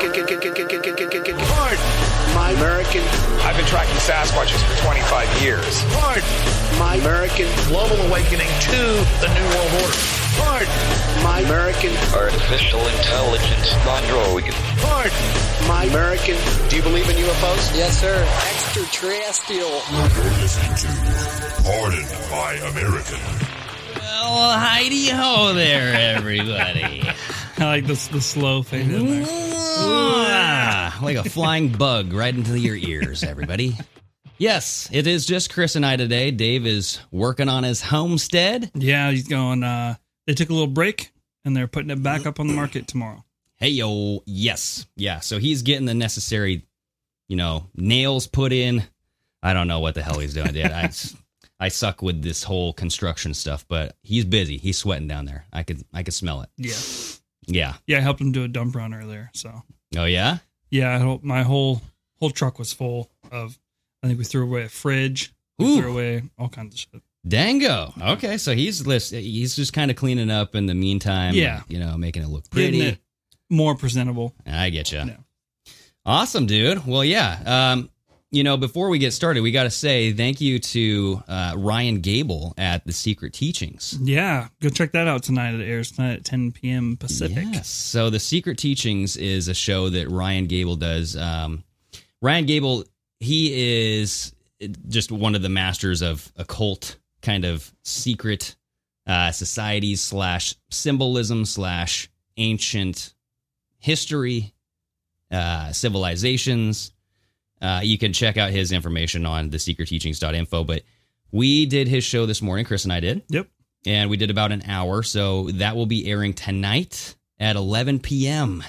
American. Pardon. My American. I've been tracking Sasquatches for 25 years. Pardon. My American. Global awakening to the New World Order. Pardon. My American. Artificial intelligence android. Pardon. My American. Do you believe in UFOs? Yes, sir. Extraterrestrial. You're listening to Pardon My American. Well, uh, Heidi ho there, everybody. I like this the slow fade in there. Ah, like a flying bug right into your ears, everybody. Yes, it is just Chris and I today. Dave is working on his homestead. Yeah, he's going. uh They took a little break and they're putting it back up on the market tomorrow. Hey yo, yes, yeah. So he's getting the necessary, you know, nails put in. I don't know what the hell he's doing. Dude. I, I suck with this whole construction stuff, but he's busy. He's sweating down there. I could, I could smell it. Yeah, Yeah. yeah. I helped him do a dump run earlier. So Oh yeah. yeah, I hope- my whole whole truck was full of. I think we threw away a fridge. We Ooh. threw away all kinds of shit. Dango. Okay, so he's list. He's just kind of cleaning up in the meantime. Yeah. you know, making it look pretty. it more presentable. I get you. Yeah. Awesome, dude. Well, yeah. Um, you know, before we get started, we got to say thank you to uh, Ryan Gable at the Secret Teachings. Yeah, go check that out tonight. It airs tonight at 10 p.m. Pacific. Yes. So the Secret Teachings is a show that Ryan Gable does. Um, Ryan Gable, he is just one of the masters of occult kind of secret uh, societies slash symbolism slash ancient history, uh, civilizations. Uh, you can check out his information on thesecretteachings.info. But we did his show this morning. Chris and I did Yep. and we did about an hour. So that will be airing tonight at 11 p.m.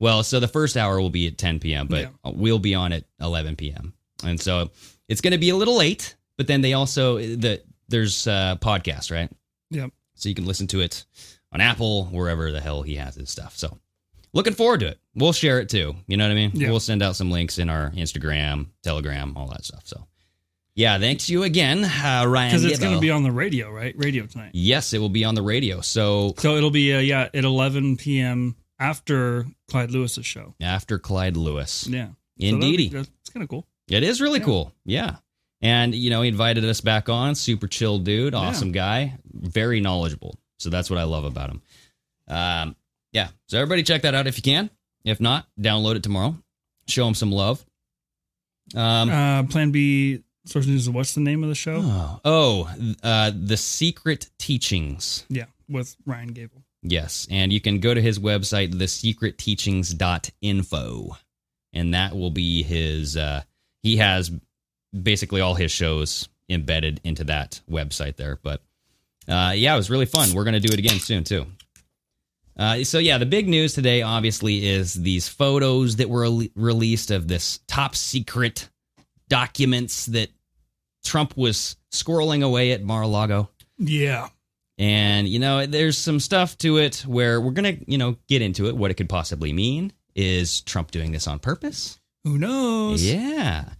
Well, so the first hour will be at 10 p.m., but we'll be on at 11 p.m. And so it's going to be a little late, but then they also the there's uh podcast, right? Yep. So you can listen to it on Apple, wherever the hell he has his stuff. So looking forward to it. We'll share it too. You know what I mean? Yeah. We'll send out some links in our Instagram, Telegram, all that stuff. So yeah, thanks you again, uh, Ryan. Because it's going to be on the radio, right? Radio tonight. Yes, it will be on the radio. So So it'll be uh, yeah at 11 p.m. after Clyde Lewis's show. after Clyde Lewis. Yeah. So be- Indeedy. that's kind of cool. It is really Yeah. cool. Yeah. And, you know, he invited us back on. Super chill dude. Awesome guy. Very knowledgeable. So that's what I love about him. Um, yeah. So everybody check that out if you can. If not, download it tomorrow. Show them some love. Um, uh, Plan B source news. What's the name of the show? oh, oh uh, The Secret Teachings. Yeah, with Ryan Gable. Yes. And you can go to his website, thesecretteachings.info. And that will be his, uh, he has basically all his shows embedded into that website there. But uh, yeah, it was really fun. We're going to do it again soon, too. Uh, so yeah, the big news today obviously is these photos that were rele- released of this top secret documents that Trump was squirreling away at Mar-a-Lago. Yeah. And, you know, there's some stuff to it where we're going to, you know, get into it. What it could possibly mean. Is Trump doing this on purpose? Who knows? Yeah.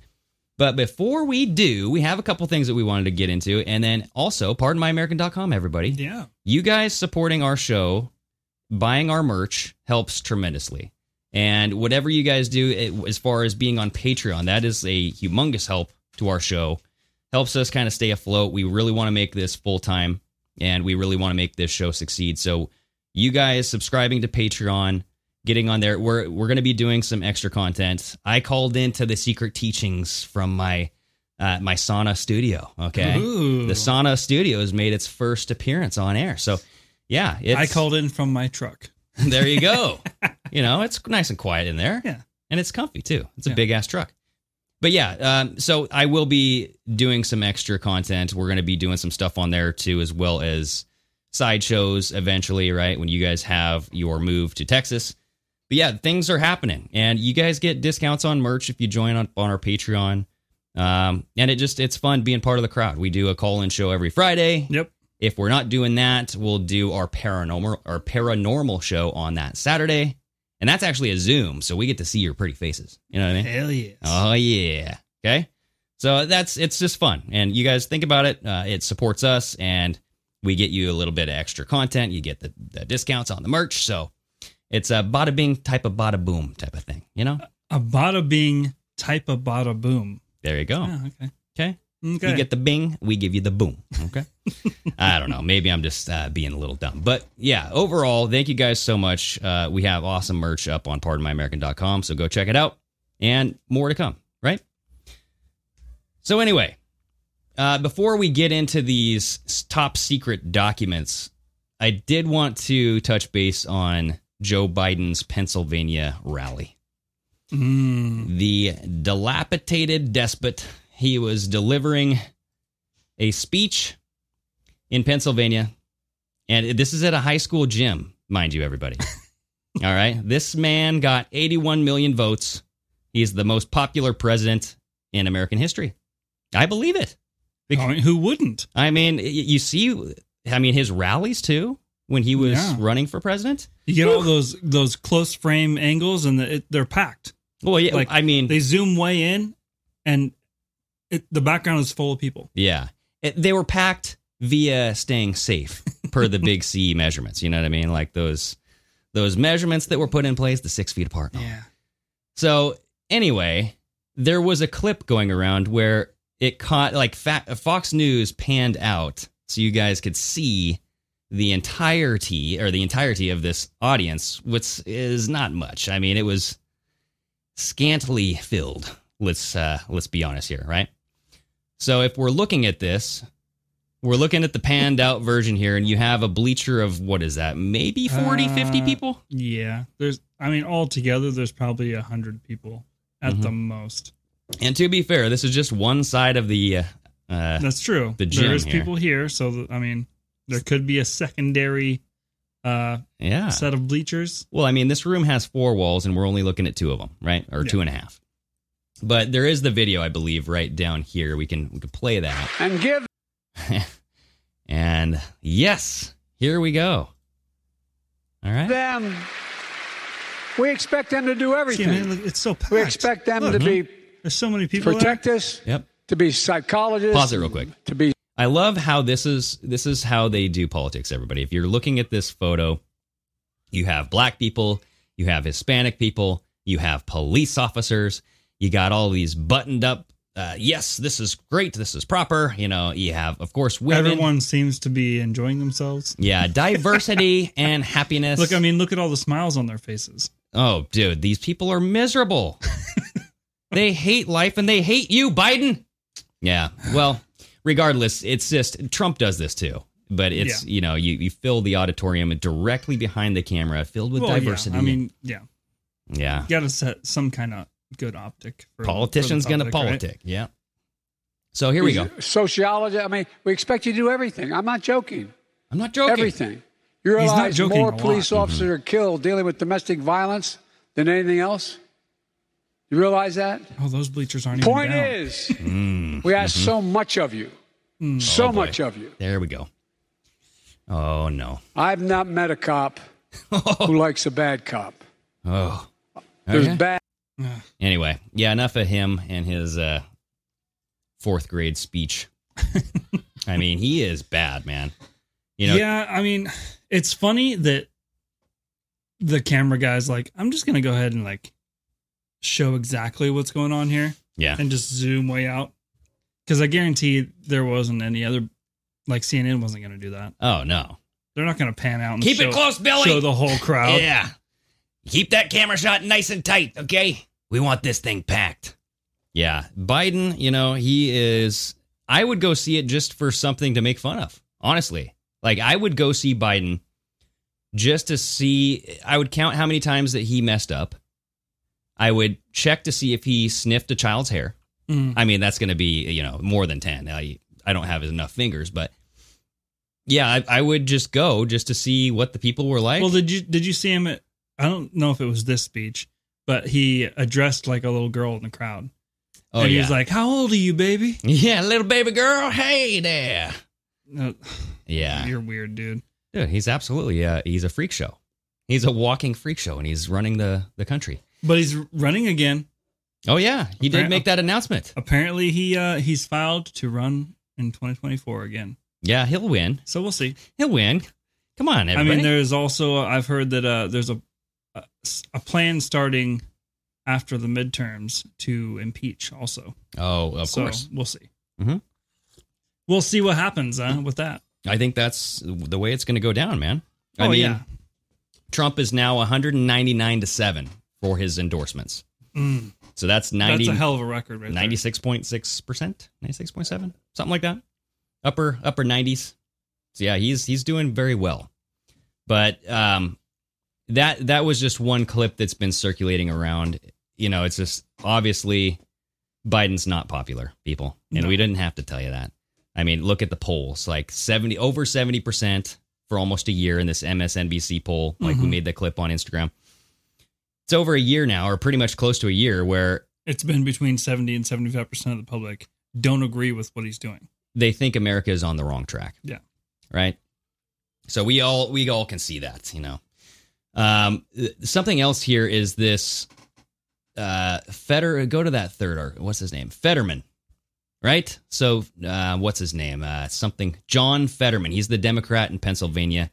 But before we do, we have a couple things that we wanted to get into. And then also, pardonmyamerican.com, everybody. Yeah. You guys supporting our show, buying our merch helps tremendously. And whatever you guys do it, as far as being on Patreon, that is a humongous help to our show. Helps us kind of stay afloat. We really want to make this full time and we really want to make this show succeed. So, you guys subscribing to Patreon, getting on there, we're we're going to be doing some extra content. I called into the secret teachings from my uh, my sauna studio. Okay, Ooh. the sauna studio has made its first appearance on air. So, yeah, it's, I called in from my truck. there you go. you know, it's nice and quiet in there. Yeah. And it's comfy too. It's a Yeah. big ass truck. But yeah, um, so I will be doing some extra content. We're going to be doing some stuff on there too, as well as sideshows eventually, right? When you guys have your move to Texas. But yeah, things are happening. And you guys get discounts on merch if you join on, on our Patreon. Um, and it just, it's fun being part of the crowd. We do a call in show every Friday. Yep. If we're not doing that, we'll do our paranormal our paranormal show on that Saturday. And that's actually a Zoom, so we get to see your pretty faces. You know what I mean? Hell yes. Oh yeah. Okay. So that's it's just fun, and you guys think about it. Uh, it supports us, and we get you a little bit of extra content. You get the, the discounts on the merch, so it's a bada bing type of bada boom type of thing. You know? A bada bing type of bada boom. There you go. Oh, okay. Okay. Okay. You get the bing, we give you the boom. Okay. I don't know. Maybe I'm just uh, being a little dumb. But yeah, overall, thank you guys so much. Uh, we have awesome merch up on pardonmyamerican.com. So go check it out and more to come, right? So, anyway, uh, before we get into these top secret documents, I did want to touch base on Joe Biden's Pennsylvania rally Mm. the dilapidated despot. He was delivering a speech in Pennsylvania, and this is at a high school gym, mind you, everybody. All right. This man got 81 million votes. He's the most popular president in American history. I believe it. I mean, who wouldn't? I mean, you see, I mean, his rallies too, when he was Yeah. running for president. You get all those those close frame angles, and the, it, they're packed. Well, yeah, Like I mean, they zoom way in, and it, the background is full of people. Yeah. It, they were packed via staying safe per the big C measurements. You know what I mean? Like those those measurements that were put in place, the six feet apart. Yeah. So anyway, there was a clip going around where it caught like Fa- Fox News panned out so you guys could see the entirety or the entirety of this audience, which is not much. I mean, it was scantily filled. Let's uh, let's be honest here, right? So if we're looking at this, we're looking at the panned out version here, and you have a bleacher of what is that? Maybe 40, 50 Uh, people? Yeah. There's. I mean, altogether, there's probably a hundred people at Mm-hmm. the most. And to be fair, this is just one side of the uh, uh, That's true. the gym there is here. people here, so I mean, there could be a secondary uh, yeah. set of bleachers. Well, I mean, this room has four walls, and we're only looking at two of them, right? Or Yeah. two and a half. But there is the video, I believe, right down here. We can we can play that. And give And yes, here we go. All right. them. We expect them to do See, everything. man, look, it's so packed. we expect them Look, to be There's so many people. protect us, Yep. to be psychologists. Pause it real quick. To be I love how this is this is how they do politics everybody. If you're looking at this photo, you have black people, you have Hispanic people, you have police officers, you got all these buttoned up uh, yes, this is great, this is proper, you know, you have of course women. Everyone seems to be enjoying themselves. Yeah, diversity and happiness. Look, I mean, look at all the smiles on their faces. Oh, dude, these people are miserable. they hate life and they hate you, Biden. Yeah. Well, regardless, it's just Trump does this too. But it's, you know, you, you fill the auditorium directly behind the camera, filled with Well, yeah, diversity. I mean, yeah, yeah. you got to set some kind of good optic. For, Politicians going to public, right? politic. Yeah. So here we go. Sociology. I mean, we expect you to do everything. I'm not joking. I'm not joking. Everything. You He's not realize joking more a lot. police mm-hmm. officers are killed dealing with domestic violence than anything else. You realize that? Oh, those bleachers aren't even Point down. is, Mm. we ask mm-hmm. so much of you. Mm. So Oh, much of you. There we go. Oh, no. I've not met a cop who likes a bad cop. Oh. There's Okay. bad. Anyway, yeah, enough of him and his uh, fourth grade speech. I mean, he is bad, man. You know, yeah, I mean, it's funny that the camera guy's like, I'm just gonna go ahead and like show exactly what's going on here yeah, and just zoom way out because I guarantee there wasn't any other Like CNN wasn't going to do that. Oh no. They're not going to pan out and Keep it close, Billy. show the whole crowd. Yeah. Keep that camera shot nice and tight, okay? We want this thing packed. Yeah. Biden, you know, he is. I would go see it just for something to make fun of, honestly. Like, I would go see Biden just to see. I would count how many times that he messed up. I would check to see if he sniffed a child's hair. Mm. I mean, that's going to be, you know, more than 10. I, I don't have enough fingers, but yeah, I, I would just go just to see what the people were like. Well, did you did you see him at? I don't know if it was this speech, but he addressed like a little girl in the crowd. oh, and he was like, "How old are you, baby?" Yeah, little baby girl. Hey there. No, Yeah. you're weird, dude. Yeah, he's absolutely uh he's a freak show. He's a walking freak show and he's running the the country. But he's running again. Oh yeah, he did make that announcement. Apparently, he uh he's filed to run in 2024 again. Yeah, he'll win. So we'll see. He'll win. Come on, I mean, there's also I've heard that uh there's a a, a plan starting after the midterms to impeach. Also, oh, of so course. we'll see. Mhm. We'll see what happens uh, with that. I think that's the way it's going to go down, man. I Oh, mean, yeah. Trump is now 199 to 7 for his endorsements. Mm. So that's 90 That's a hell of a record, right? 96.6%, 96.7, something like that. Upper upper 90s. So yeah, he's he's doing very well. But um that that was just one clip that's been circulating around. You know, it's just obviously Biden's not popular, people. And No. we didn't have to tell you that. I mean, look at the polls. Like 70 over 70% for almost a year in this MSNBC poll. Like we Mhm. made the clip on Instagram. It's over a year now or pretty much close to a year where It's been between 70 and 75 percent of the public don't agree with what he's doing. they think America is on the wrong track. Yeah. Right. So we all we all can see that, you know. Um, th- something else here is this. Uh, Feder. Go to that third article. What's his name? Fetterman. Right. So, uh, what's his name? Uh, something. John Fetterman. He's the Democrat in Pennsylvania,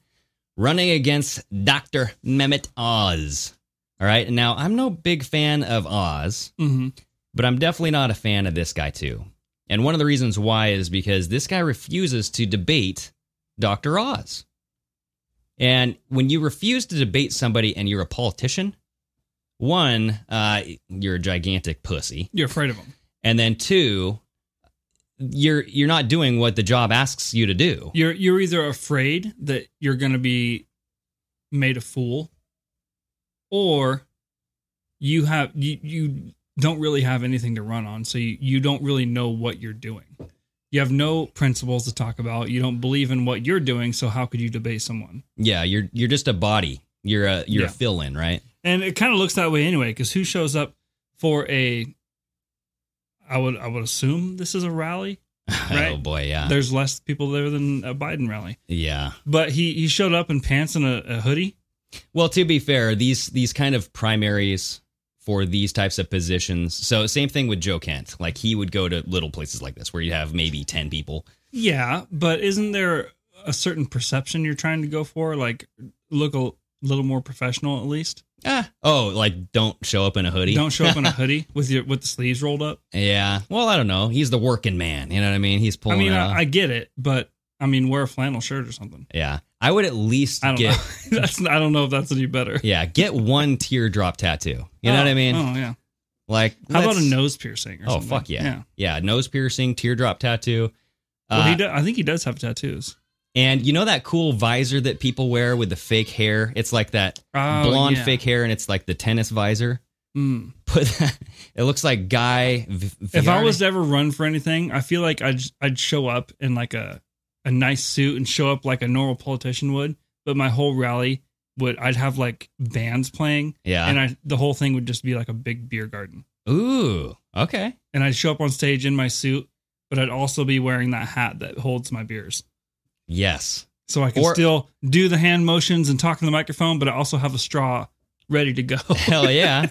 running against Doctor Mehmet Oz. All right. And now I'm no big fan of Oz Mm-hmm. but I'm definitely not a fan of this guy too. And one of the reasons why is because this guy refuses to debate Dr. Oz. And when you refuse to debate somebody and you're a politician, one, uh, you're a gigantic pussy, You're afraid of them. and then two, you're you're not doing what the job asks you to do. You're you're either afraid that you're going to be made a fool, or you have you you don't really have anything to run on, so you, you don't really know what you're doing. You have no principles to talk about. You don't believe in what you're doing, so how could you debate someone? Yeah, you're you're just a body. You're a you're Yeah. a fill in, right? And it kind of looks that way anyway, because who shows up for a? I would I would assume this is a rally. Oh boy, yeah, There's less people there than a Biden rally, yeah. but he he showed up in pants and a, a hoodie. Well, to be fair, these these kind of primaries for these types of positions. So same thing with Joe Kent. Like he would go to little places like this where you have maybe ten people. Yeah, but isn't there a certain perception you're trying to go for? Like look a little more professional at least. Ah, oh, like don't show up in a hoodie. Don't show up in a hoodie with your with the sleeves rolled up. yeah. Well, I don't know. He's the working man. You know what I mean? He's pulling. I mean. I, I get it, but I mean, wear a flannel shirt or something. yeah. I would at least I don't get. know. That's I don't know if that's any better. Yeah, get one teardrop tattoo. You know Oh, what I mean? Oh yeah. Like, How about a nose piercing? Or Oh something? fuck yeah. Yeah. yeah, nose piercing, teardrop tattoo. Well, Uh, he do, I think he does have tattoos. And you know that cool visor that people wear with the fake hair? It's like that Oh, blonde yeah. fake hair, and it's like the tennis visor. Mm. Put that, it looks like Guy. V- If I was to ever run for anything, I feel like I'd I'd show up in like a a nice suit and show up like a normal politician would, but my whole rally would I'd have like bands playing, yeah. and I the whole thing would just be like a big beer garden, Ooh, okay. and I'd show up on stage in my suit, but I'd also be wearing that hat that holds my beers. Yes. So I can Or- still do the hand motions and talk in the microphone, but I also have a straw ready to go. Hell yeah.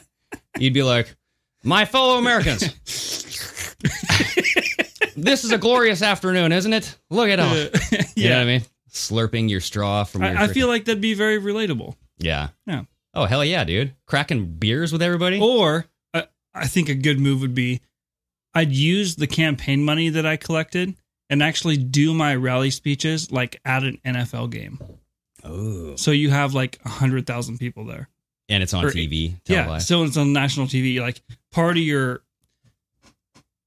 You'd be like, my fellow Americans. this is a glorious afternoon, isn't it? Look at all. You know yeah, what I mean? Slurping your straw from your. I, I freaking- feel like that'd be very relatable. Yeah. Yeah. Oh hell yeah, dude! Cracking beers with everybody. Or uh, I think a good move would be I'd use the campaign money that I collected and actually do my rally speeches like at an NFL game. Oh. So you have like a hundred thousand people there. And it's on Or- TV. Yeah, televised. so it's on national TV. Like part of your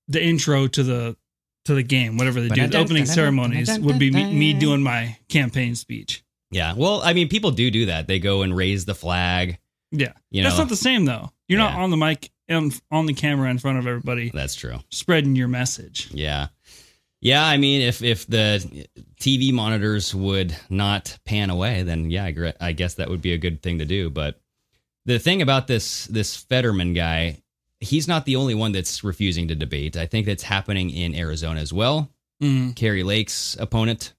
the intro to the to the game, whatever they do, the opening ceremonies would be me, me doing my campaign speech. Yeah. Well, I mean, people do do that. They go and raise the flag. Yeah, You that's know. not the same though. You're not on the mic on, on the camera in front of everybody That's true. spreading your message. Yeah. Yeah, I mean, if if the TV monitors would not pan away, then yeah, I, I guess that would be a good thing to do. But the thing about this this Fetterman guy, he's not the only one that's refusing to debate. I think that's happening in Arizona as well. Mm. Kari Lake's opponent,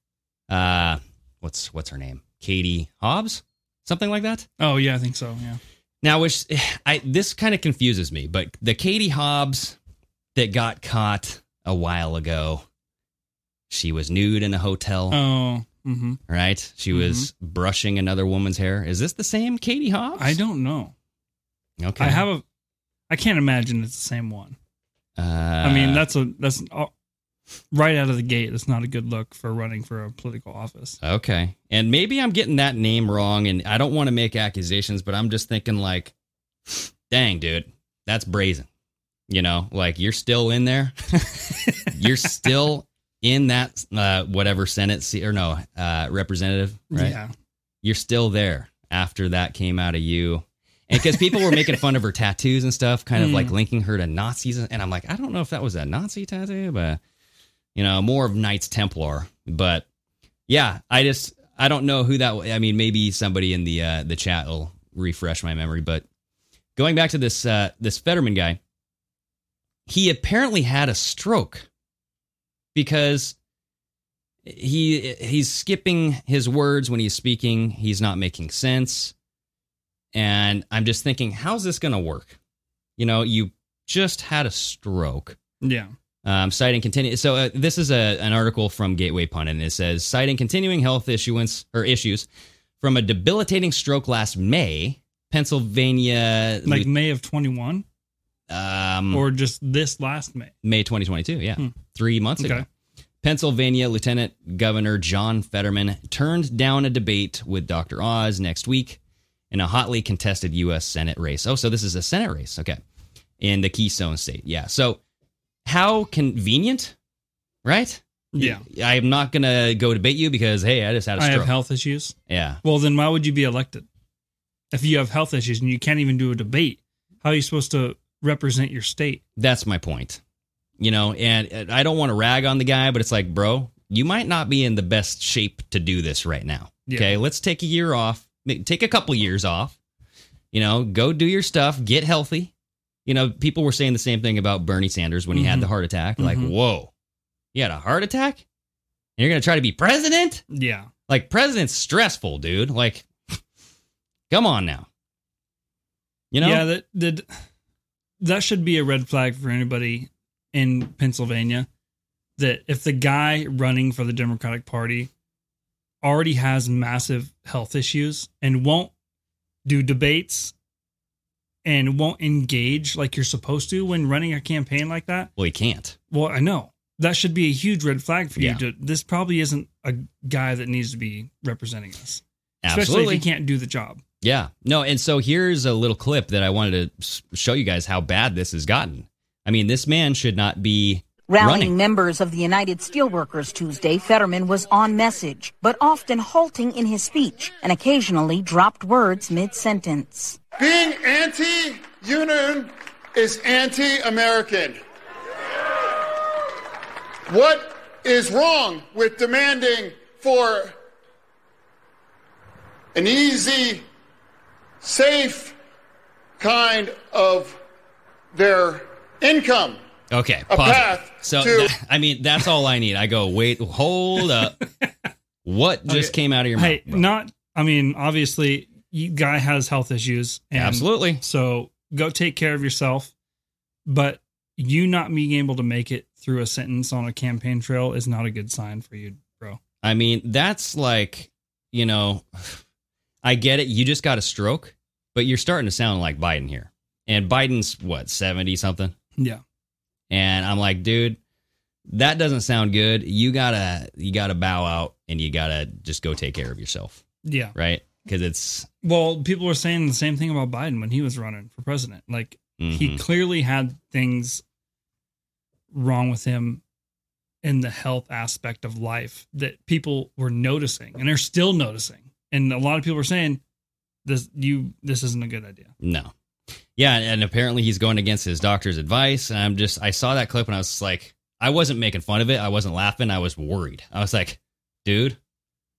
uh, what's what's her name? Katie Hobbs, something like that. Oh yeah, I think so. Yeah. Now, which I this kind of confuses me, but the Katie Hobbs that got caught a while ago, she was nude in a hotel, Oh. hmm right? She was brushing another woman's hair. Is this the same Katie Hobbs? I don't know. Okay. I have a. I can't imagine it's the same one. Uh, I mean, that's a that's uh, right out of the gate. That's not a good look for running for a political office. okay. And maybe I'm getting that name wrong, and I don't want to make accusations, but I'm just thinking like, dang, dude, that's brazen. You know, like you're still in there. you're still in that uh, whatever Senate seat or no uh, representative, right? Yeah. You're still there after that came out of you. And because people were making fun of her tattoos and stuff, kind of Mm. like linking her to Nazis. And I'm like, I don't know if that was a Nazi tattoo, but, you know, more of Knights Templar. But yeah, I just, I don't know who that, I mean, maybe somebody in the, uh, the chat will refresh my memory. But going back to this, uh, this Fetterman guy, he apparently had a stroke because he he's skipping his words when he's speaking. He's not making sense. And I'm just thinking, how's this going to work? You know, you just had a stroke. Yeah. Um, citing continue. So uh, this is a, an article from Gateway Pundit, and it says citing continuing health issuance or issues from a debilitating stroke last May, Pennsylvania, Like May of 21 um, or just this last May. May 2022. Yeah, Hmm. three months ago. Pennsylvania Lieutenant Governor John Fetterman turned down a debate with Dr. Oz next week in a hotly contested U.S. Senate race. Oh, so this is a Senate race. Okay. In the Keystone State. Yeah. So how convenient, right? Yeah. I am not going to go debate you because, hey, I just had a I stroke. have health issues. Yeah. Well, then why would you be elected? If you have health issues and you can't even do a debate, how are you supposed to represent your state? That's my point. You know, and I don't want to rag on the guy, but it's like, bro, you might not be in the best shape to do this right now. Yeah. Okay, let's take a year off, take a couple years off. You know, go do your stuff, get healthy. You know, people were saying the same thing about Bernie Sanders when he had Mhm. the heart attack. Like, Mhm. whoa, you had a heart attack? And you're going to try to be president? Yeah. Like, president's stressful, dude. Like, come on now. You know? Yeah, that that that should be a red flag for anybody in Pennsylvania. That if the guy running for the Democratic Party already has massive health issues and won't do debates and won't engage like you're supposed to when running a campaign like that, well, he can't. well, I know that should be a huge red flag for Yeah. you. To this probably isn't a guy that needs to be representing us, especially Absolutely. if he can't do the job. Yeah. No, and so here's a little clip that I wanted to show you guys how bad this has gotten. I mean, this man should not be Rallying running. members of the United Steelworkers Tuesday, Fetterman was on message, but often halting in his speech and occasionally dropped words mid sentence. Being anti union is anti American. What is wrong with demanding for an easy, safe kind of their income? Okay, A pause path So, to- th- I mean, that's all I need. I go, wait, hold up. What just Okay. came out of your Hey, mouth? bro? not. I mean, obviously, you guy has health issues. And Absolutely. So go take care of yourself. But you not being able to make it through a sentence on a campaign trail is not a good sign for you, bro. I mean, that's like, you know, I get it. You just got a stroke, but you're starting to sound like Biden here. And Biden's what, 70 something? Yeah. And I'm like, dude, that doesn't sound good. You gotta you gotta bow out and you gotta just go take care of yourself, Yeah. right? Because it's Well, people were saying the same thing about Biden when he was running for president. Like he Mhm. clearly had things wrong with him in the health aspect of life that people were noticing and they're still noticing. And a lot of people are saying this you this isn't a good idea. no, yeah, and apparently he's going against his doctor's advice. And I'm just I saw that clip and I was like, I wasn't making fun of it. I wasn't laughing. I was worried. I was like, dude,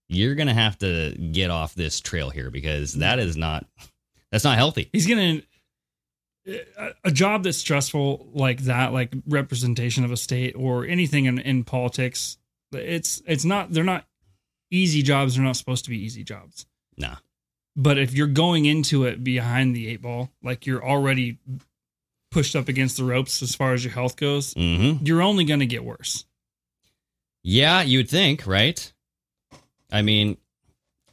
you're gonna have to get off this trail here because mm. that is not that's not healthy. He's gonna a, uh, a job that's stressful like that, like representation of a state or anything in, in politics. It's it's not they're not easy jobs. They're not supposed to be easy jobs. Nah. But if you're going into it behind the eight ball, like you're already pushed up against the ropes as far as your health goes, Mm-hmm. you're only going to get worse. Yeah, you would think, right? I mean,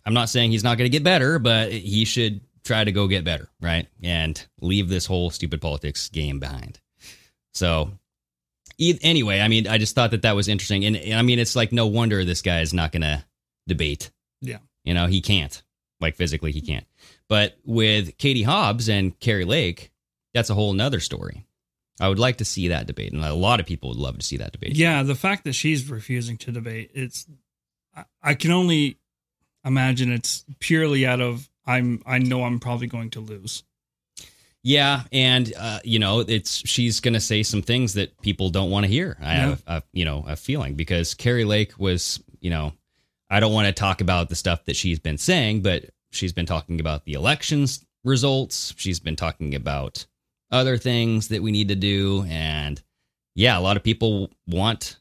I'm not saying he's not going to get better, but he should try to go get better, right? And leave this whole stupid politics game behind. So, anyway, I mean, I just thought that that was interesting. And, and I mean, it's like no wonder this guy is not going to debate. Yeah. You know, he can't. Like physically, he can't. But with Katie Hobbs and Kari Lake, that's a whole nother story. I would like to see that debate, and a lot of people would love to see that debate. Yeah, the fact that she's refusing to debate, it's I, can only imagine it's purely out of I'm I know I'm probably going to lose. Yeah, and uh, you know, it's she's going to say some things that people don't want to hear. I have, a, you know, a feeling because Kari Lake was, you know, I don't want to talk about the stuff that she's been saying, but she's been talking about the elections results. She's been talking about other things that we need to do, and yeah, a lot of people want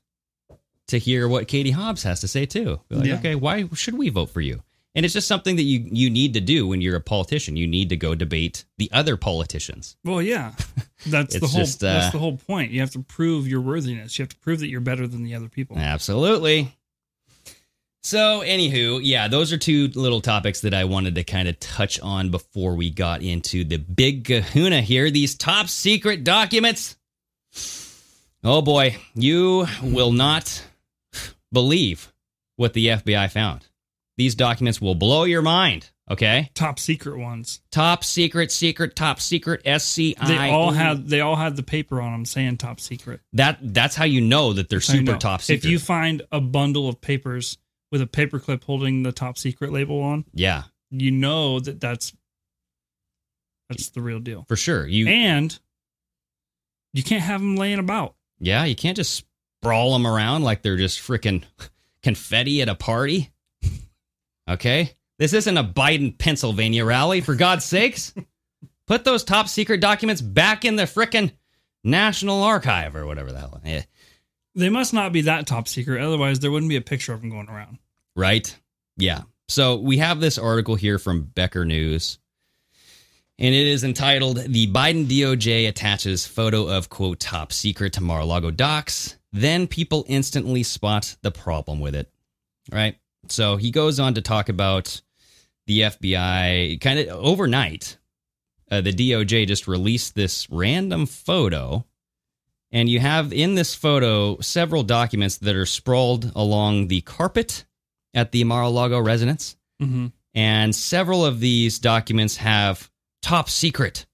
to hear what Katie Hobbs has to say too. Like, Yeah. okay, why should we vote for you? And it's just something that you you need to do when you're a politician. You need to go debate the other politicians. Well, yeah, that's the whole just, uh, that's the whole point. You have to prove your worthiness. You have to prove that you're better than the other people. Absolutely. So, anywho, yeah, those are two little topics that I wanted to kind of touch on before we got into the big kahuna here. These top secret documents. Oh boy, you will not believe what the FBI found. These documents will blow your mind, okay? Top secret ones. Top secret, secret, top secret, SCI. They all had they all had the paper on them saying top secret. that. That's how you know that they're super top secret. If you find a bundle of papers with a paperclip holding the top secret label on, yeah, you know that that's that's the real deal. for sure. You And you can't have them laying about. Yeah, you can't just sprawl them around like they're just freaking confetti at a party. Okay? This isn't a Biden, Pennsylvania rally, for God's sakes. Put those top secret documents back in the frickin' National Archive or whatever the hell. Yeah. They must not be that top secret, otherwise there wouldn't be a picture of them going around. Right? Yeah. So we have this article here from Becker News, and it is entitled The Biden DOJ attaches photo of quote top secret to Mar a Lago docs. Then people instantly spot the problem with it. Right? So he goes on to talk about the FBI kind of overnight. Uh, the DOJ just released this random photo and you have in this photo several documents that are sprawled along the carpet at the Mar-a-Lago residence. Mm-hmm. And several of these documents have top secret,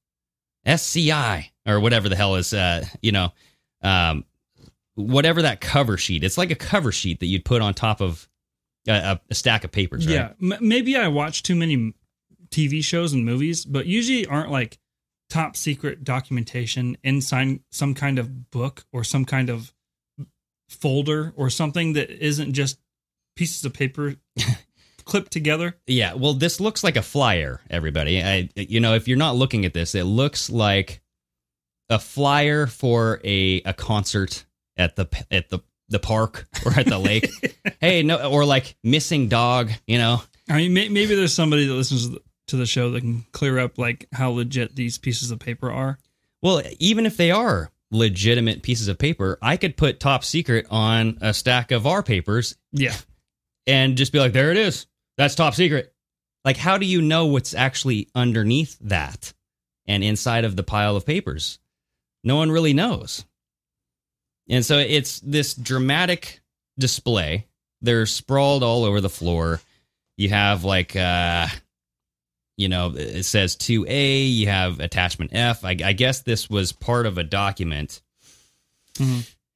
SCI, or whatever the hell is, uh, you know, um, whatever that cover sheet. It's like a cover sheet that you'd put on top of a, a, a stack of papers, right? Yeah, M- maybe I watch too many TV shows and movies, but usually aren't like top secret documentation inside some kind of book or some kind of folder or something that isn't just pieces of paper clipped together. Yeah, well, this looks like a flyer, everybody. I, you know, if you're not looking at this, it looks like a flyer for a a concert at the at the the park or at the lake. hey, no, or like missing dog. You know, I mean, maybe there's somebody that listens to the- to the show that can clear up like how legit these pieces of paper are. well, even if they are legitimate pieces of paper, I could put top secret on a stack of our papers Yeah. and just be like, there it is. That's top secret. Like, how do you know what's actually underneath that and inside of the pile of papers? No one really knows. And so it's this dramatic display. They're sprawled all over the floor. You have like, uh, you know, it says 2A, you have attachment F. I, I guess this was part of a document.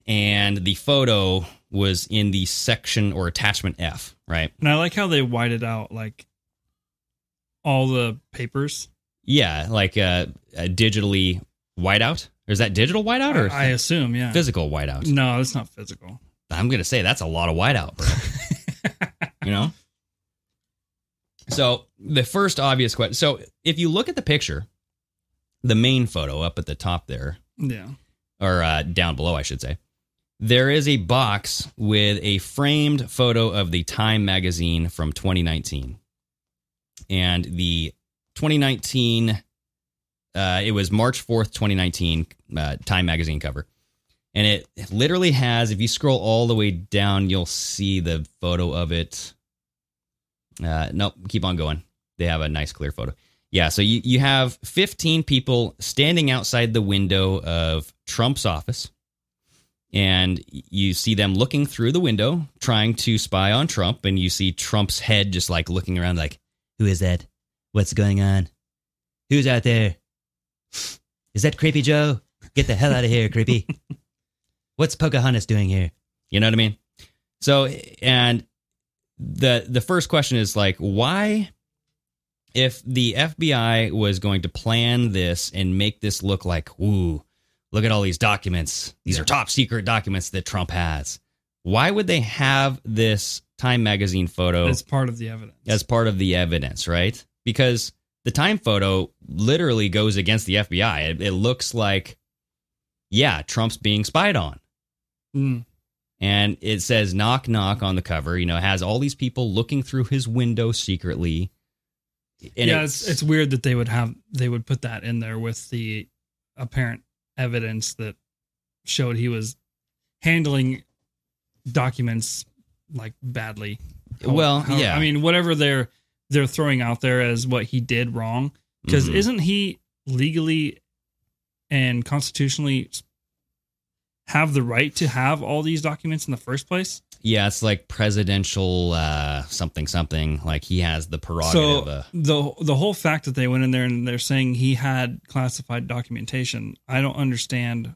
And the photo was in the section or attachment F, right? And I like how they whited out like all the papers. Yeah, like uh, a digitally whiteout. Or is that digital whiteout or I, I assume, yeah. physical whiteout? No, it's not physical. I'm gonna say that's a lot of whiteout, bro. you know. So the first obvious question. So if you look at the picture, the main photo up at the top there, Yeah. or uh, down below, I should say, there is a box with a framed photo of the Time magazine from 2019, and the 2019. Uh, it was March 4th, 2019, uh, Time magazine cover. And it literally has, if you scroll all the way down, you'll see the photo of it. Uh, nope, keep on going. They have a nice clear photo. Yeah, so you, you have 15 people standing outside the window of Trump's office. And you see them looking through the window, trying to spy on Trump. And you see Trump's head just like looking around, like, who is that? What's going on? Who's out there? Is that Creepy Joe? Get the hell out of here, Creepy. What's Pocahontas doing here? You know what I mean? So, and the the first question is like, why, if the FBI was going to plan this and make this look like, ooh, look at all these documents. These are top secret documents that Trump has. Why would they have this Time magazine photo as part of the evidence. as part of the evidence, right? Because the time photo literally goes against the FBI. It, it looks like, yeah, Trump's being spied on. Mm. And it says knock, knock on the cover. You know, it has all these people looking through his window secretly. And yeah, it's, it's weird that they would have they would put that in there with the apparent evidence that showed he was handling documents like badly. Well, yeah. I mean, whatever they're they're throwing out there as what he did wrong, because Mhm. isn't he legally and constitutionally have the right to have all these documents in the first place? yeah, it's like presidential uh, something, something. Like he has the prerogative. So uh, the the whole fact that they went in there and they're saying he had classified documentation, I don't understand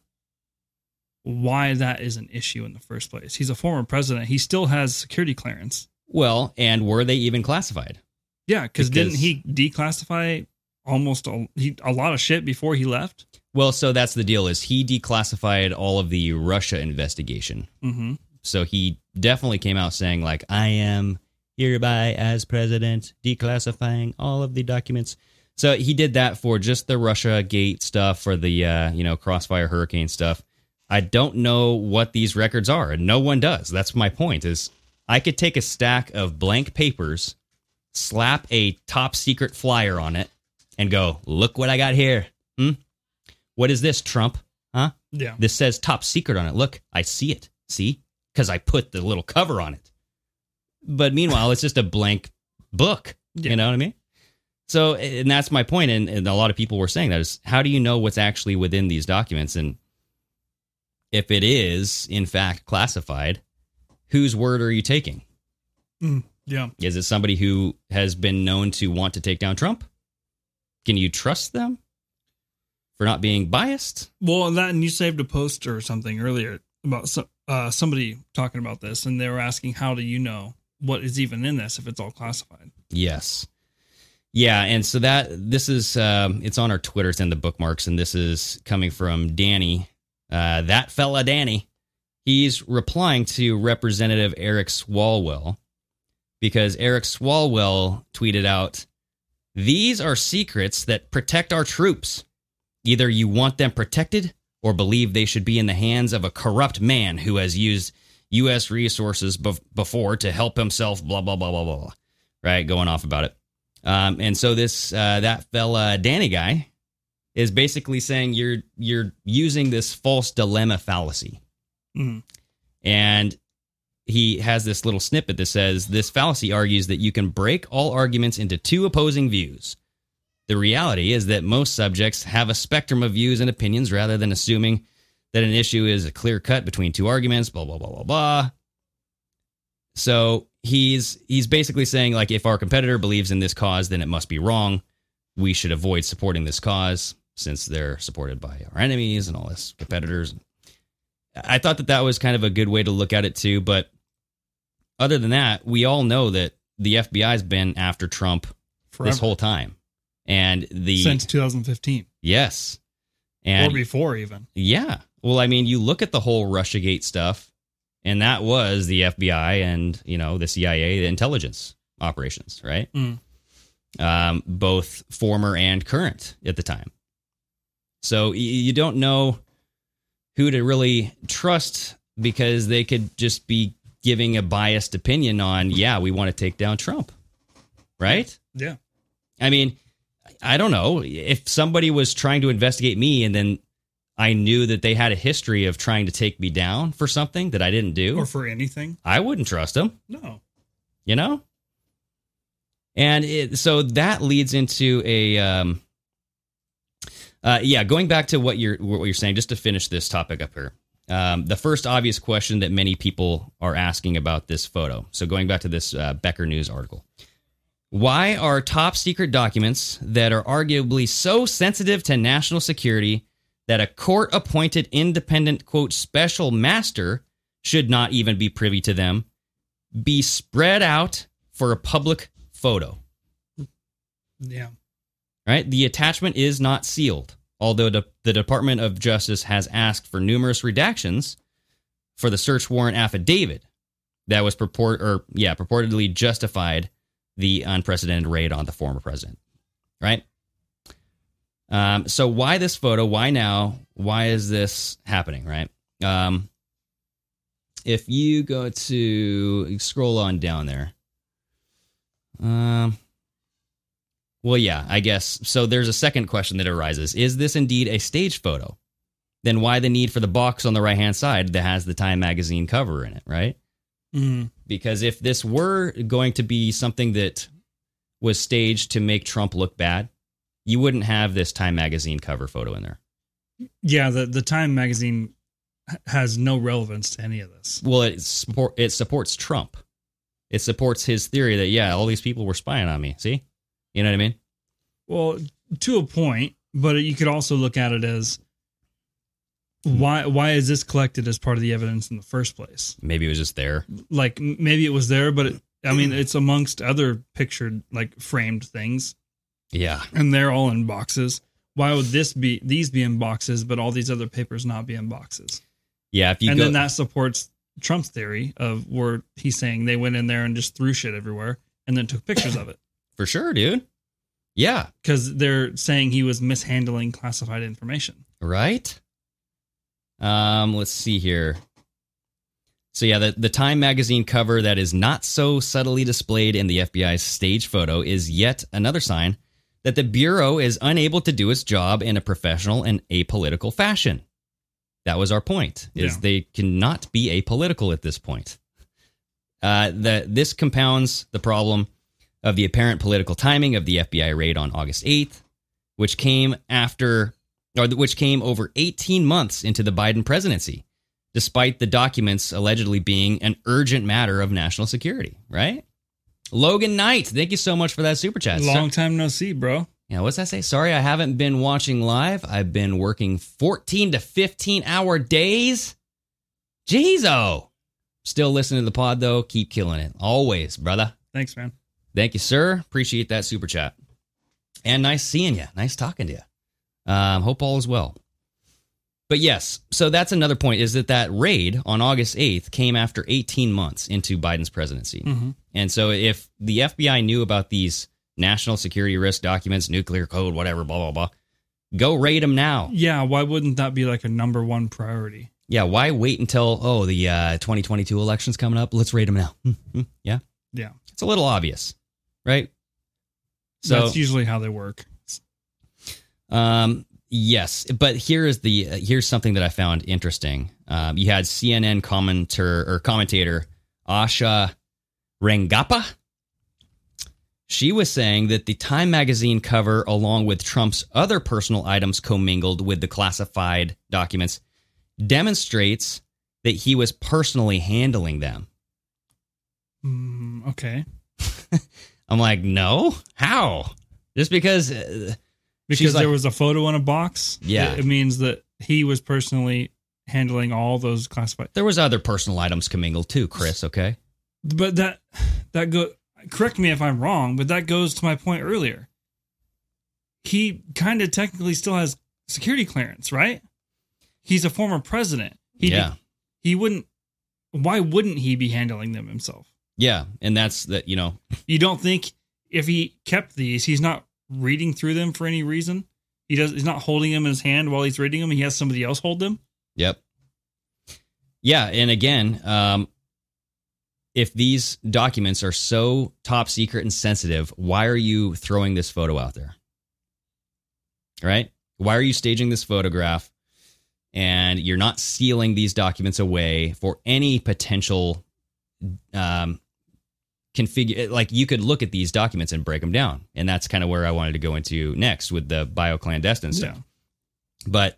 why that is an issue in the first place. He's a former president. He still has security clearance. well, and were they even classified? Yeah, because didn't he declassify almost a, he, a lot of shit before he left? Well, so that's the deal. Is he declassified all of the Russia investigation? Mm-hmm. So he definitely came out saying like, "I am hereby as president declassifying all of the documents." So he did that for just the Russia Gate stuff, for the uh, you know Crossfire Hurricane stuff. I don't know what these records are, and no one does. That's my point. Is I could take a stack of blank papers, slap a top secret flyer on it, and go, "Look what I got here." Hmm? What is this, Trump? Huh? Yeah. This says top secret on it. Look, I see it. See? Because I put the little cover on it. But meanwhile, it's just a blank book. You know what I mean? So, and that's my point. And, and a lot of people were saying that is how do you know what's actually within these documents? And if it is, in fact, classified, whose word are you taking? Mm, yeah. Is it somebody who has been known to want to take down Trump? Can you trust them for not being biased? Well, that and you saved a post or something earlier about some, uh, somebody talking about this, and they were asking, "How do you know what is even in this if it's all classified?" Yes. Yeah, and so that this is um, it's on our Twitter, it's in the bookmarks, and this is coming from Danny, uh, that fella Danny. He's replying to Representative Eric Swalwell because Eric Swalwell tweeted out, "These are secrets that protect our troops. Either you want them protected or believe they should be in the hands of a corrupt man who has used U.S. resources bef- before to help himself." Blah blah blah blah blah. blah. Right, going off about it. Um, and so this uh, that fella Danny guy is basically saying you're you're using this false dilemma fallacy, Mhm. and he has this little snippet that says this fallacy argues that you can break all arguments into two opposing views. The reality is that most subjects have a spectrum of views and opinions rather than assuming that an issue is a clear cut between two arguments, blah blah blah blah blah. So he's he's basically saying like if our competitor believes in this cause, then it must be wrong. We should avoid supporting this cause since they're supported by our enemies and all this competitors. I thought that that was kind of a good way to look at it too, but other than that, we all know that the FBI's been after Trump Forever. this whole time. And the since 2015 yes. And or before even. yeah. Well, I mean, you look at the whole Russiagate stuff, and that was the FBI and, you know, the CIA, the intelligence operations, right? Mm. Um, both former and current at the time. So you don't know who to really trust because they could just be giving a biased opinion on, yeah, we want to take down Trump, right? Yeah. I mean, I don't know if somebody was trying to investigate me and then I knew that they had a history of trying to take me down for something that I didn't do, Or for anything. I wouldn't trust them, No. you know? And it, so that leads into a, um, uh, yeah, going back to what you're what you're saying, just to finish this topic up here. Um, the first obvious question that many people are asking about this photo. So going back to this uh, Becker News article, why are top secret documents that are arguably so sensitive to national security that a court appointed independent quote special master should not even be privy to them be spread out for a public photo? Yeah. right? The attachment is not sealed, although the, the Department of Justice has asked for numerous redactions for the search warrant affidavit that was purport or yeah purportedly justified the unprecedented raid on the former president, right? Um, so why this photo? Why now? Why is this happening? Right? Um, if you go to scroll on down there, um, well, yeah, I guess. So there's a second question that arises. Is this indeed a stage photo? Then why the need for the box on the right hand side that has the Time magazine cover in it, right? Mm. Because if this were going to be something that was staged to make Trump look bad, you wouldn't have this Time magazine cover photo in there. Yeah, the the Time magazine has no relevance to any of this. Well, it support it supports Trump. It supports his theory that yeah, all these people were spying on me. See, you know what I mean? Well, to a point, but you could also look at it as why why is this collected as part of the evidence in the first place? Maybe it was just there. Like maybe it was there, but it, I mean it's amongst other pictured like framed things, Yeah, and they're all in boxes. Why would this be these be in boxes, but all these other papers not be in boxes? yeah. If you and go, then that supports Trump's theory of where he's saying they went in there and just threw shit everywhere and then took pictures of it for sure, dude. Yeah, because they're saying he was mishandling classified information. right? Um, let's see here. So yeah, the, the Time magazine cover that is not so subtly displayed in the FBI's stage photo is yet another sign that the Bureau is unable to do its job in a professional and apolitical fashion. That was our point, is Yeah. they cannot be apolitical at this point. Uh, the, this compounds the problem of the apparent political timing of the FBI raid on August 8th, which came after, or which came over 18 months into the Biden presidency, despite the documents allegedly being an urgent matter of national security, right? Logan Knight, thank you so much for that super chat. Long time no see, bro. Yeah, what's that say? Sorry, I haven't been watching live. I've been working 14 to 15 hour days. Jeez, oh. Still listening to the pod, though. Keep killing it. Always, brother. Thanks, man. Thank you, sir. Appreciate that super chat. And nice seeing you. Nice talking to you. Um, hope all is well. But yes, so that's another point is that that raid on August 8th came after 18 months into Biden's presidency. Mhm. And so if the FBI knew about these national security risk documents, nuclear code, whatever, blah, blah, blah, go raid them now. Yeah, why wouldn't that be like a number one priority? Yeah, why wait until, oh, the uh, 2022 election's coming up? Let's raid them now. Yeah, Yeah, it's a little obvious, right? So that's usually how they work. Um, yes, but here is the uh, here's something that I found interesting. Um, you had CNN commenter or commentator Asha Rangappa. She was saying that the Time magazine cover, along with Trump's other personal items commingled with the classified documents, demonstrates that he was personally handling them. Mm, okay. I'm like, no, how? Just because uh, Because she's there was a photo in a box. Yeah. It, it means that he was personally handling all those classified. there was other personal items commingled too, Chris. Okay, But that that go correct me if I'm wrong, but that goes to my point earlier. He kind of technically still has security clearance, right? He's a former president. He yeah, he wouldn't why wouldn't he be handling them himself? yeah, and that's that. You know, You don't think if he kept these, he's not reading through them for any reason? He does he's not holding them in his hand while he's reading them. He has somebody else hold them. Yep. Yeah, and again, um, if these documents are so top secret and sensitive, why are you throwing this photo out there? Right? Why are you staging this photograph and you're not sealing these documents away for any potential um, configure? Like you could look at these documents and break them down, and that's kind of where I wanted to go into next with the bioclandestine stuff. Yeah. But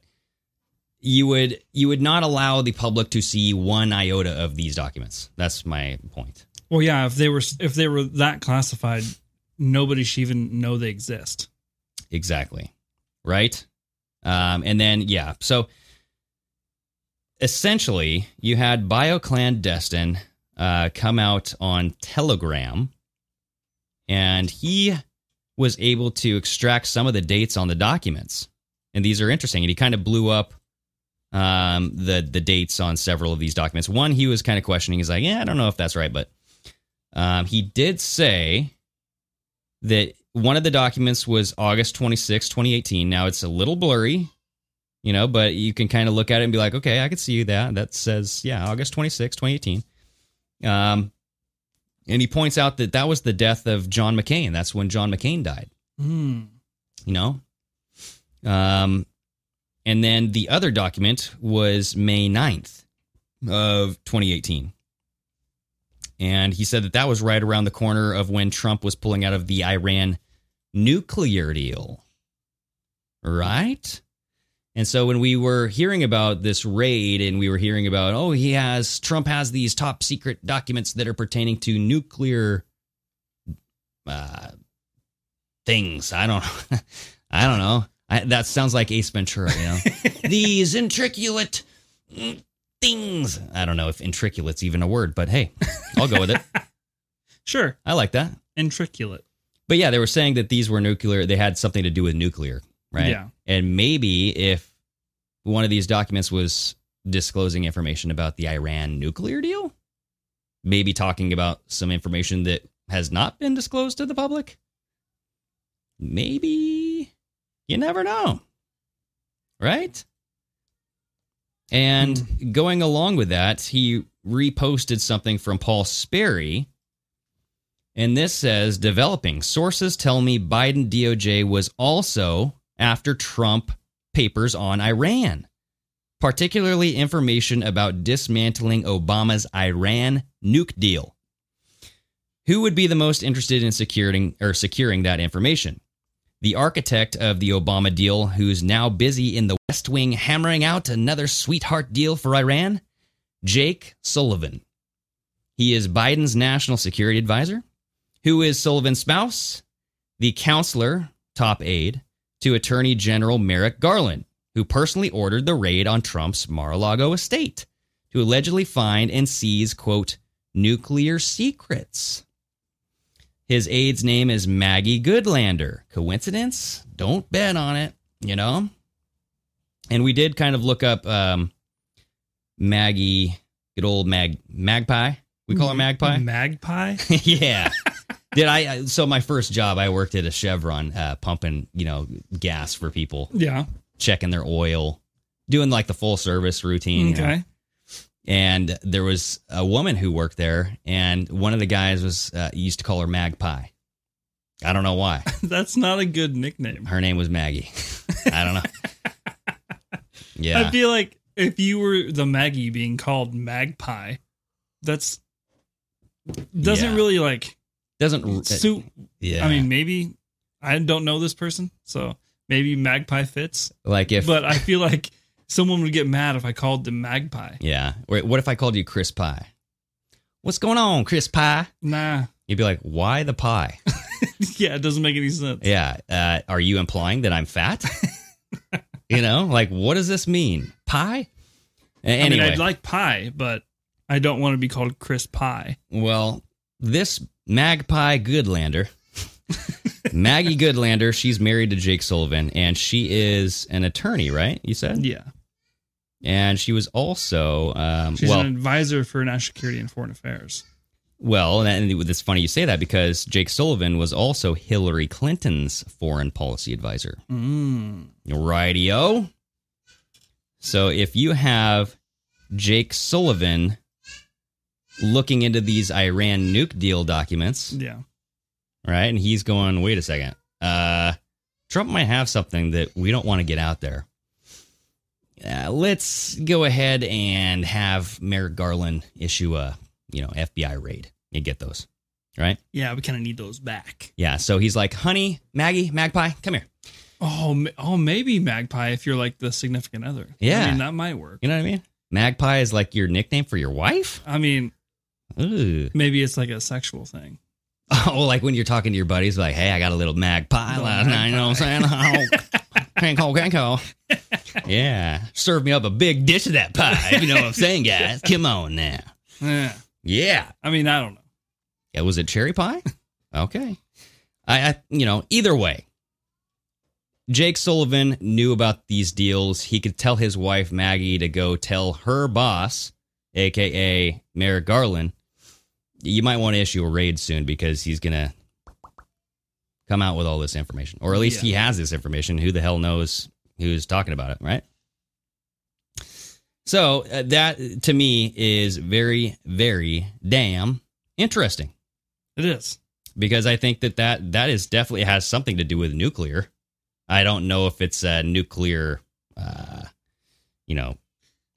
you would you would not allow the public to see one iota of these documents. That's my point. Well, yeah, if they were if they were that classified, nobody should even know they exist. Exactly. Right? Um, and then yeah, so essentially you had bioclandestine uh, come out on Telegram, and he was able to extract some of the dates on the documents, and these are interesting. And he kind of blew up um, the the dates on several of these documents. One he was kind of questioning. He's like, yeah, I don't know if that's right, but um, he did say that one of the documents was August 26, 2018. Now it's a little blurry, you know, but you can kind of look at it and be like, okay, I can see that. That says, yeah, August 26, 2018. Um, and he points out that that was the death of John McCain. That's when John McCain died, Hmm. you know? Um, and then the other document was May 9th of 2018. And he said that that was right around the corner of when Trump was pulling out of the Iran nuclear deal. Right? And so when we were hearing about this raid and we were hearing about, oh, he has, Trump has these top secret documents that are pertaining to nuclear uh, things. I don't I don't know. I, that sounds like Ace Ventura, you know? these intriculate mm, things. I don't know if intriculate's even a word, but hey, I'll go with it. Sure. I like that. Intriculate. But yeah, they were saying that these were nuclear. They had something to do with nuclear, right? Yeah. And maybe if one of these documents was disclosing information about the Iran nuclear deal, maybe talking about some information that has not been disclosed to the public, maybe you never know, right? And hmm. going along with that, he reposted something from Paul Sperry. And this says developing sources tell me Biden DOJ was also after Trump papers on Iran, particularly information about dismantling Obama's Iran nuke deal. Who would be the most interested in securing or securing that information? The architect of the Obama deal, who's now busy in the West Wing hammering out another sweetheart deal for Iran? Jake Sullivan. He is Biden's national security advisor. Who is Sullivan's spouse? The counselor, top aide, to Attorney General Merrick Garland, who personally ordered the raid on Trump's Mar a Lago estate to allegedly find and seize, quote, nuclear secrets. His aide's name is Maggie Goodlander. Coincidence? Don't bet on it, you know? And we did kind of look up um, Maggie, good old Mag Magpie. We call her Magpie. Magpie? yeah. Did I? So my first job, I worked at a Chevron, uh, pumping you know gas for people, Yeah. checking their oil, doing like the full service routine. you know. Okay. And there was a woman who worked there, and one of the guys was uh, used to call her Magpie. I don't know why. That's not a good nickname. Her name was Maggie. I don't know. Yeah. I feel like if you were the Maggie being called Magpie, that's doesn't Yeah. really like Doesn't suit. Yeah. I mean, maybe I don't know this person, so maybe Magpie fits. like if But I feel like Someone would get mad if I called them magpie. Yeah. Wait, what if I called you Chris Pie? What's going on, Chris Pie? Nah. You'd be like, why the pie? yeah, it doesn't make any sense. Yeah. Uh, are you implying that I'm fat? you know, like, what does this mean? Pie? A- I mean, I'd like pie, but I don't want to be called Chris Pie. well, this Magpie Goodlander, Maggie Goodlander, she's married to Jake Sullivan, and she is an attorney, right? You said? Yeah. And she was also, um, She's well, an advisor for national security and foreign affairs. Well, and it's funny you say that because Jake Sullivan was also Hillary Clinton's foreign policy advisor. Mm. Rightio. So if you have Jake Sullivan looking into these Iran nuke deal documents, Yeah. right, and he's going, wait a second, uh, Trump might have something that we don't want to get out there. Uh, let's go ahead and have Merrick Garland issue a, you know, FBI raid. and get those, right? Yeah, we kind of need those back. Yeah. So he's like, honey, Maggie, Magpie, come here. Oh, oh, maybe magpie if you're like the significant other. Yeah. I mean that might work. You know what I mean? Magpie is like your nickname for your wife? I mean, Ooh. maybe it's like a sexual thing. Oh, like when you're talking to your buddies, like, hey, I got a little magpie last night. You know what I'm saying? Oh, canco, call. Yeah. Serve me up a big dish of that pie. You know what I'm saying, guys? Come on now. Yeah. Yeah. I mean, I don't know. Yeah, was it cherry pie? Okay. I, I you know, either way. Jake Sullivan knew about these deals. He could tell his wife Maggie to go tell her boss, aka Merrick Garland, you might want to issue a raid soon because he's gonna come out with all this information, or at least he has this information. Who the hell knows who's talking about it, right? So uh, that to me is very, very damn interesting It is. because I think that that that is definitely has something to do with nuclear. I don't know if it's a nuclear, uh, you know,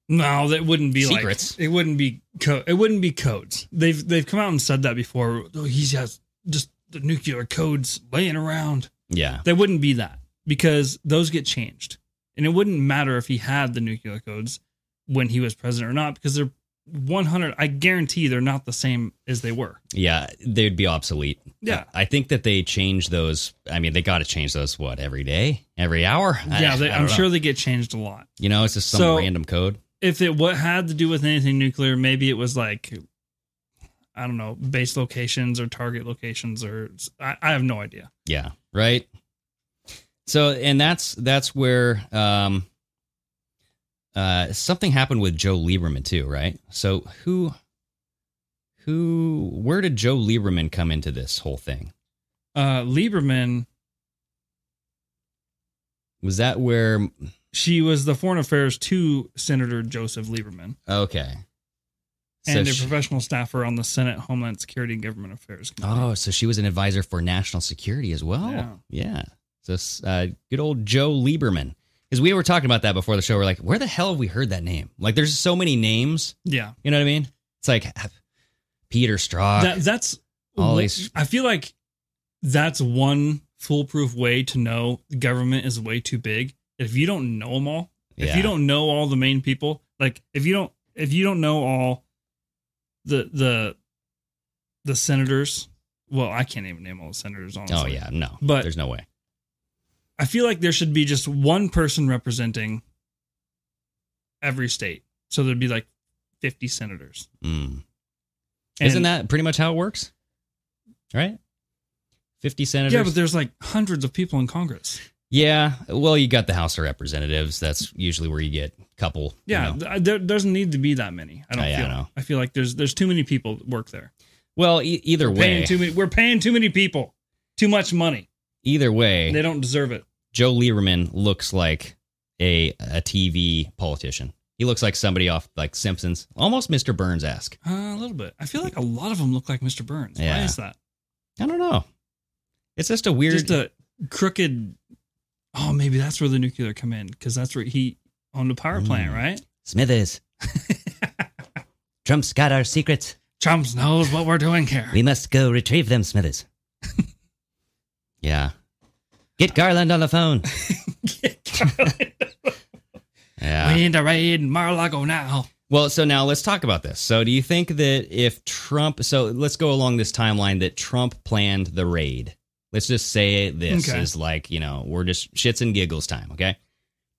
No, that wouldn't be Secrets. like it wouldn't be co- it wouldn't be codes. They've they've come out and said that before. Oh, he has just the nuclear codes laying around. yeah, They wouldn't be that because those get changed, and it wouldn't matter if he had the nuclear codes when he was president or not because they're 100. I guarantee they're not the same as they were. yeah, they'd be obsolete. Yeah. I think that they change those. I mean, they got to change those what every day, every hour. I- yeah, they, I I'm know. sure they get changed a lot. You know, it's just some So- random code. If it what had to do with anything nuclear, maybe it was like I don't know, base locations or target locations or I, I have no idea. Yeah, right. So, and that's that's where um, uh, something happened with Joe Lieberman too, right? So, who, who, where did Joe Lieberman come into this whole thing? Uh Lieberman, Was that where? She was the foreign affairs to Senator Joseph Lieberman Okay. So and a she- professional staffer on the Senate Homeland Security and Government Affairs Committee. oh, so she was an advisor for national security as well. Yeah. Yeah. So, uh, good old Joe Lieberman. Because we were talking about that before the show. We're like, where the hell have we heard that name? Like, there's so many names. Yeah. You know what I mean? It's like Peter Strzok. That, that's all these- I feel like that's one foolproof way to know the government is way too big. If you don't know them all, if Yeah. you don't know all the main people, like if you don't if you don't know all the the the senators, well, I can't even name all the senators. Honestly. oh yeah, no, But- there's no way. I feel like there should be just one person representing every state, so there'd be like fifty senators. Mm. Isn't that pretty much how it works? Right? 50 senators. Yeah, but there's like hundreds of people in Congress. Yeah, well, you got the House of Representatives. That's usually where you get a couple. you Yeah, know. there doesn't need to be that many. I don't yeah, feel. I know. I feel like there's there's too many people that work there. Well, e- either way, Paying too many. We're paying too many people. Too much money. either way, They don't deserve it. Joe Lieberman looks like a a TV politician. He looks like somebody off like Simpsons, almost Mr. Burns esque. Uh, a little bit. I feel like a lot of them look like Mr. Burns. Why Yeah. is that? I don't know. It's just a weird. Just a crooked. Oh, maybe that's where the nuclear come in because that's where he owned a power plant, Mm. right? Smithers. Trump's got our secrets. Trump knows what we're doing here. We must go retrieve them, Smithers. yeah. Get Garland on the phone. yeah. in the raid in Mar-a-Lago now. Well, so now let's talk about this. So, do you think that if Trump, so let's go along this timeline that Trump planned the raid? Let's just say this Okay. is like, you know, we're just shits and giggles time, okay?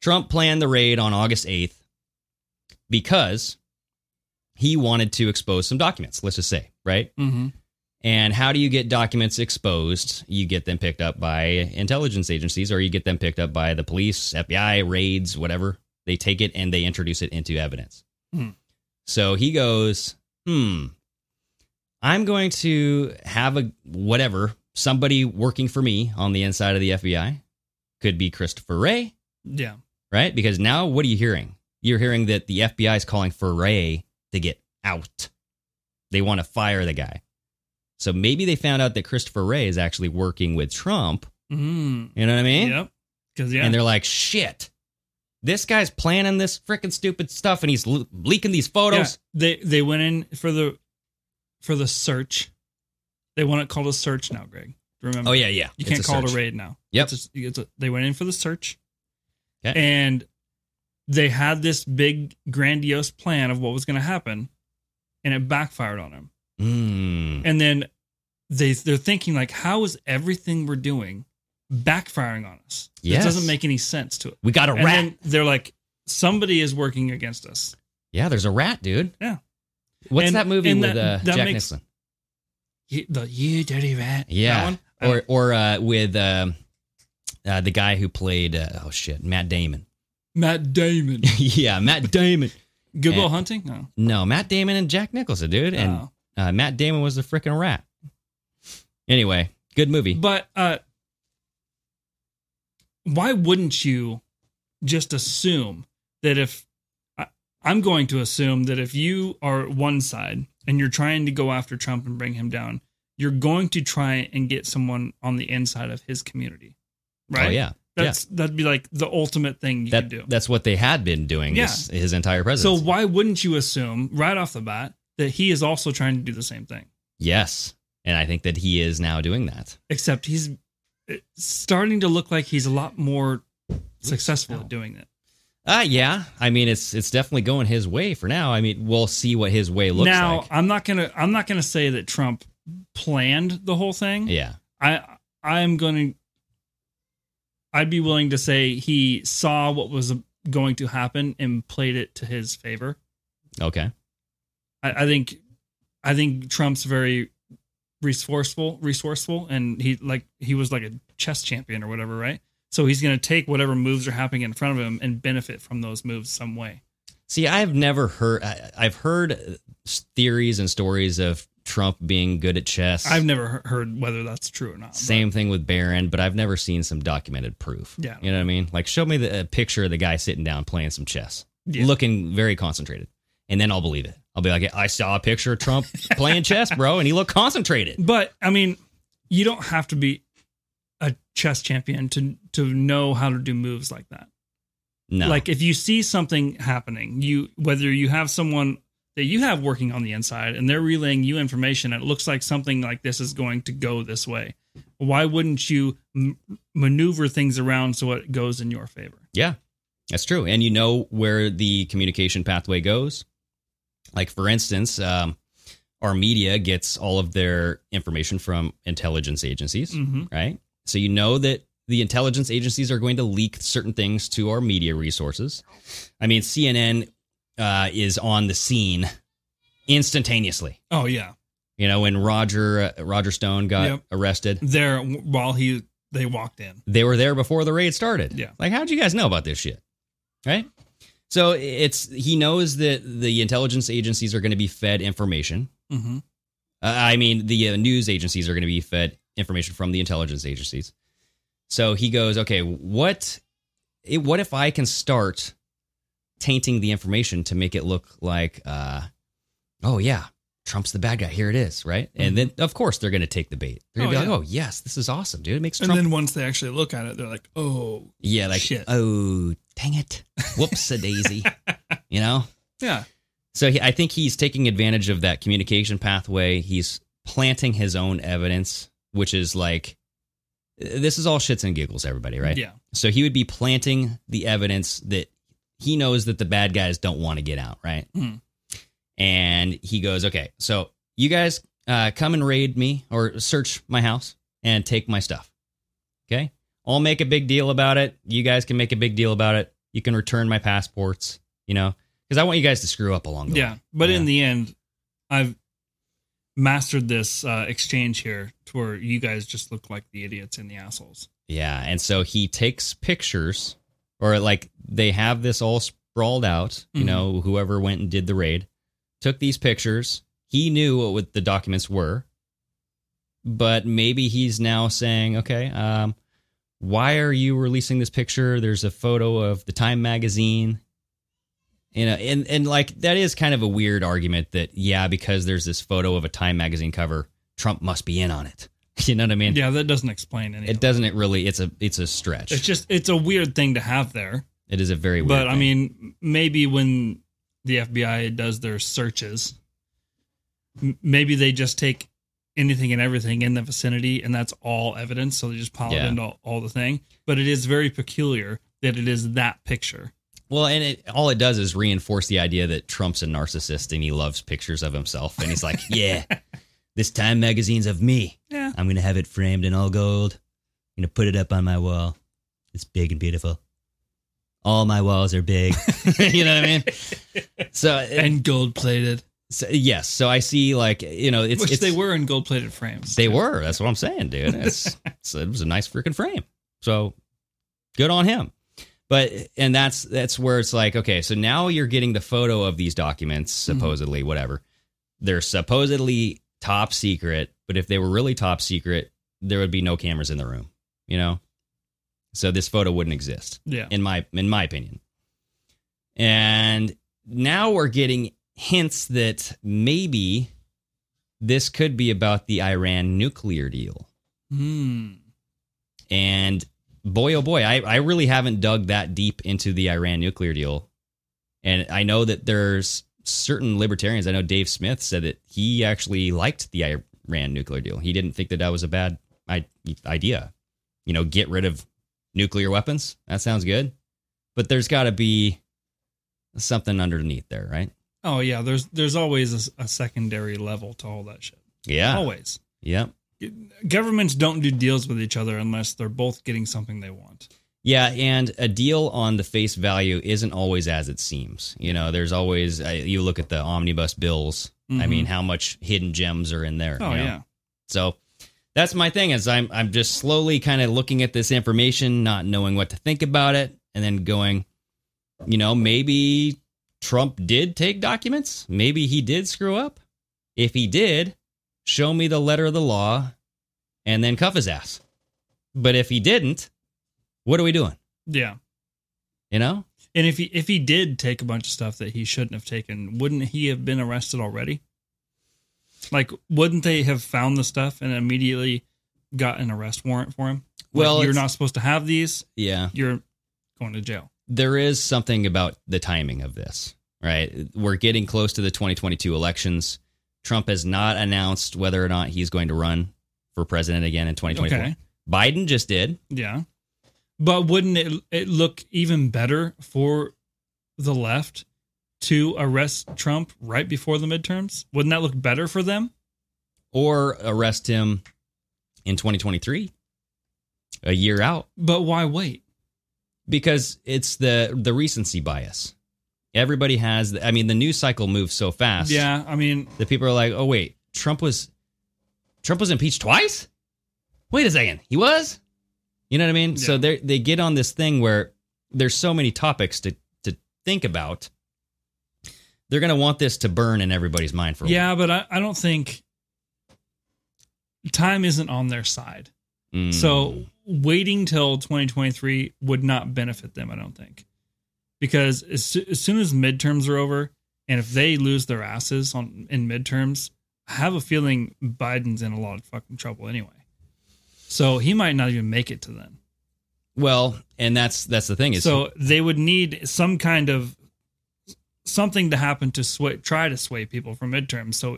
Trump planned the raid on August 8th because he wanted to expose some documents, let's just say, right? Mm-hmm. And how do you get documents exposed? You get them picked up by intelligence agencies or you get them picked up by the police, FBI, raids, whatever. They take it and they introduce it into evidence. Hmm. So he goes, hmm, I'm going to have a whatever, somebody working for me on the inside of the FBI. Could be Christopher Wray. Yeah. right? Because now what are you hearing? You're hearing that the FBI is calling for Wray to get out. They want to fire the guy. So maybe they found out that Christopher Wray is actually working with Trump. Mm. You know what I mean? Yep. Because yeah, And they're like, shit, this guy's planning this freaking stupid stuff and he's le- leaking these Yeah, photos. they they went in for the for the search. They want it called a search now, Greg. Remember? Oh, yeah, yeah. You It's can't call it a raid now. Yep. It's a- it's a- they went in for the search, Okay. and they had this big grandiose plan of what was going to happen, and it backfired on them. Mm. And then they they're thinking like, how is everything we're doing backfiring on us? Yes. It doesn't make any sense to it. We got a And rat. then they're like, somebody is working against us. yeah, there's a rat, dude. Yeah. What's And- that movie with that- uh, that Jack makes- Nicholson? You, the you dirty rat. That Yeah, one? or or uh, with um uh, the guy who played uh, oh shit, Matt Damon. Matt Damon. yeah, Matt Damon. Good Will Hunting? No. No, Matt Damon and Jack Nicholson, dude, and Oh. uh, Matt Damon was the freaking rat. Anyway, good movie. But uh why wouldn't you just assume that if I, I'm going to assume that if you are one side and you're trying to go after Trump and bring him down, you're going to try and get someone on the inside of his community. Oh, right? Oh yeah, That's that'd be like the ultimate thing you that can do. that's what they had been doing Yeah. this, his entire presidency. So why wouldn't you assume right off the bat that he is also trying to do the same thing? yes, and I think that he is now doing that. except he's eh, starting to look like he's a lot more successful at doing it. Uh yeah. I mean, it's it's definitely going his way for now. I mean, we'll see what his way looks now, like. I'm not gonna I'm not gonna say that Trump planned the whole thing. Yeah. I I'm gonna I'd be willing to say he saw what was going to happen and played it to his favor. Okay. I, I think I think Trump's very resourceful, resourceful, and he like he was like a chess champion or whatever, right? So he's going to take whatever moves are happening in front of him and benefit from those moves some way. See, I've never heard. I've heard uh, theories and stories of Trump being good at chess. I've never heard whether that's true or not. but- Same thing with Barron, but I've never seen some documented proof. Yeah. You know what I mean? Like, show me the a picture of the guy sitting down playing some chess, Yeah. looking very concentrated, and then I'll believe it. I'll be like, I saw a picture of Trump playing chess, bro, and he looked concentrated. But I mean, you don't have to be a chess champion to to know how to do moves like that. No. Like if you see something happening, you whether you have someone that you have working on the inside and they're relaying you information, and it looks like something like this is going to go this way. Why wouldn't you m- maneuver things around so it goes in your favor? Yeah, that's true. And you know where the communication pathway goes. Like, for instance, um, our media gets all of their information from intelligence agencies, Mhm. right? So you know that the intelligence agencies are going to leak certain things to our media resources. I mean, CNN uh, is on the scene instantaneously. Oh yeah, You know, when Roger uh, Roger Stone got Yep. arrested, there while he they walked in. they were there before the raid started. Yeah. Like, how'd you guys know about this shit? Right? So it's he knows that the intelligence agencies are going to be fed information. Mm-hmm. Uh, I mean, the uh, news agencies are going to be fed information from the intelligence agencies. So he goes, okay, what, it, what if I can start tainting the information to make it look like, uh, oh yeah, Trump's the bad guy. Here it is, right? And then of course they're going to take the bait. They're going to Oh, be yeah. like, oh yes, this is awesome, dude. It makes And then once they actually look at it, they're like, "Oh, yeah, like shit." oh dang it, whoops a daisy, you know. yeah, So he, I think he's taking advantage of that communication pathway. He's planting his own evidence, which is like this is all shits and giggles, everybody, right? Yeah. So he would be planting the evidence that he knows that the bad guys don't want to get out, right? Hmm. And he goes, okay, so you guys uh, come and raid me or search my house and take my stuff. Okay. I'll make a big deal about it. You guys can make a big deal about it. You can return my passports, you know, because I want you guys to screw up along the Yeah, way. but Yeah. in the end, I've mastered this uh, exchange here to where you guys just look like the idiots and the assholes. Yeah, and so he takes pictures, or like they have this all sprawled out. You Mhm. know, whoever went and did the raid took these pictures. He knew what the documents were, but maybe he's now saying, "Okay, um, why are you releasing this picture? There's a photo of the Time magazine." You know, and and like that is kind of a weird argument that yeah, because there's this photo of a Time magazine cover, Trump must be in on it. You know what I mean? Yeah, that doesn't explain anything. It doesn't It really. It's a it's a stretch. It's just it's a weird thing to have there. It is a very weird. but I mean, maybe when the FBI does their searches, m- maybe they just take anything and everything in the vicinity, and that's all evidence. So they just pile Yeah. it into all, all the thing. But it is very peculiar that it is that picture. Well, and it all it does is reinforce the idea that Trump's a narcissist and he loves pictures of himself, and he's like, yeah, this Time magazine's of me. Yeah. I'm gonna have it framed in all gold. I'm gonna put it up on my wall. It's big and beautiful. All my walls are big. you know what I mean? So and gold plated. So, yes. So I see like you know it's Which it's, they were in gold plated frames. They were. That's what I'm saying, dude. It's, it's it was a nice freaking frame. So good on him. But and that's that's where it's like, okay, so now you're getting the photo of these documents, supposedly, whatever. They're supposedly top secret, but if they were really top secret, there would be no cameras in the room, you know? So this photo wouldn't exist. Yeah. In my in my opinion. And now we're getting hints that maybe this could be about the Iran nuclear deal. Hmm. And boy, oh boy, I, I really haven't dug that deep into the Iran nuclear deal. And I know that there's certain libertarians. I know Dave Smith said that he actually liked the Iran nuclear deal. He didn't think that that was a bad I- idea. You know, get rid of nuclear weapons. That sounds good. But there's got to be something underneath there, right? Oh yeah, there's there's always a secondary level to all that shit. Yeah. Always. Yep. Governments don't do deals with each other unless they're both getting something they want. Yeah, and a deal on the face value isn't always as it seems. You know, there's always uh, you look at the omnibus bills. I Mhm. mean, how much hidden gems are in there? Oh you know? yeah. So that's my thing is I'm I'm just slowly kind of looking at this information, not knowing what to think about it, and then going, you know, maybe Trump did take documents. Maybe he did screw up. If he did, show me the letter of the law, and then cuff his ass. But if he didn't, what are we doing? Yeah. You know? And if he if he did take a bunch of stuff that he shouldn't have taken, wouldn't he have been arrested already? Like, wouldn't they have found the stuff and immediately got an arrest warrant for him? Like, Well, you're not supposed to have these. Yeah. You're going to jail. there is something about the timing of this, right? We're getting close to the 2022 elections. Trump has not announced whether or not he's going to run for president again in 2024. Okay. Biden just did. Yeah. But wouldn't it it look even better for the left to arrest Trump right before the midterms? Wouldn't that look better for them? Or arrest him in 2023, a year out, But why wait? because it's the the recency bias. Everybody has. I mean, the news cycle moves so fast. Yeah, I mean, that people are like, "Oh wait, Trump was Trump was impeached twice? Wait a second, he was?" You know what I mean? So they they get on this thing where there's so many topics to to think about. They're going to want this to burn in everybody's mind for a yeah, but I, I don't think time isn't on their side. Mm. So waiting till 2023 would not benefit them, I don't think. Because as, as soon as midterms are over, and if they lose their asses on in midterms, I have a feeling Biden's in a lot of fucking trouble anyway. So he might not even make it to then. Well, and that's that's the thing is So they would need some kind of something to happen to sway, try to sway people from midterms, so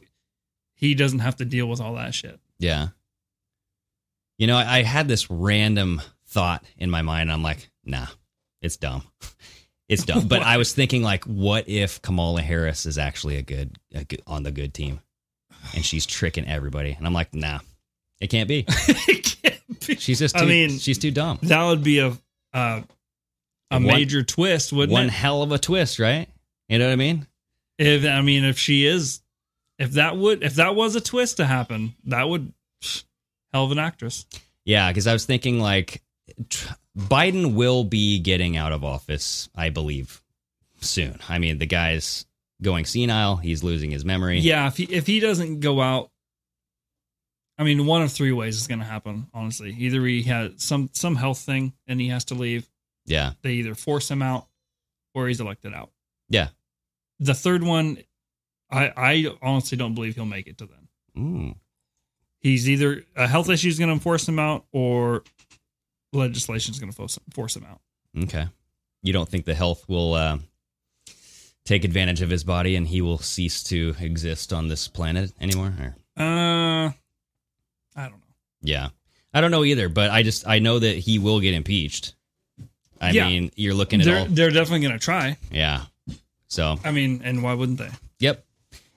he doesn't have to deal with all that shit. Yeah. You know, I, I had this random thought in my mind. I'm like, nah, it's dumb. It's dumb. But I was thinking, like, what if Kamala Harris is actually a good, a good on the good team, and she's tricking everybody? And I'm like, nah, it can't be. She's just. Too, I mean, she's too dumb. That would be a uh, a One- major twist, wouldn't One it? hell of a twist, right? You know what I mean? If I mean, if she is, if that would, if that was a twist to happen, that would hell of an actress. Yeah, because I was thinking like Biden will be getting out of office, I believe, soon. I mean, the guy's going senile. He's losing his memory. Yeah, if he if he doesn't go out, I mean, one of three ways is going to happen. Honestly, either he has some some health thing and he has to leave. Yeah. They either force him out, or he's elected out. Yeah. The third one, I I honestly don't believe he'll make it to then. Ooh. Mm. He's either a health issue is going to force him out, or legislation is going to force force him out. Okay. You don't think the health will uh, take advantage of his body and he will cease to exist on this planet anymore? Or? Uh, I don't know. Yeah. I don't know either, but I just I know that he will get impeached. I Yeah. mean, you're looking at They're all they're definitely going to try. Yeah. So I mean, and why wouldn't they? Yep.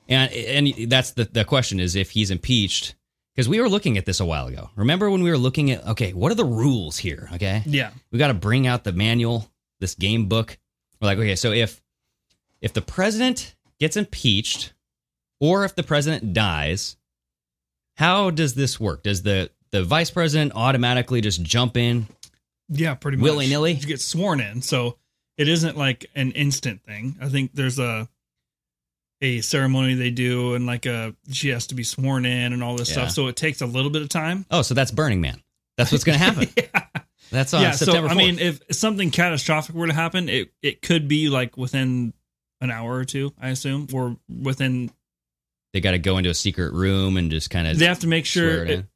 And and that's the the question is if he's impeached because we were looking at this a while ago. Remember when we were looking at okay, what are the rules here? Okay, Yeah. we got to bring out the manual, this game book. We're like, okay, so if if the president gets impeached or if the president dies, how does this work? Does the the vice president automatically just jump in? Yeah, pretty much. Willy-nilly? You get sworn in. So it isn't like an instant thing. I think there's a a ceremony they do and like a she has to be sworn in and all this Yeah. stuff. So it takes a little bit of time. Oh, so that's Burning Man. That's what's going to happen. yeah. That's on yeah, September. so I mean if something catastrophic were to happen, it it could be like within an hour or two, I assume, or within they got to go into a secret room and just kind of they have to make sure it,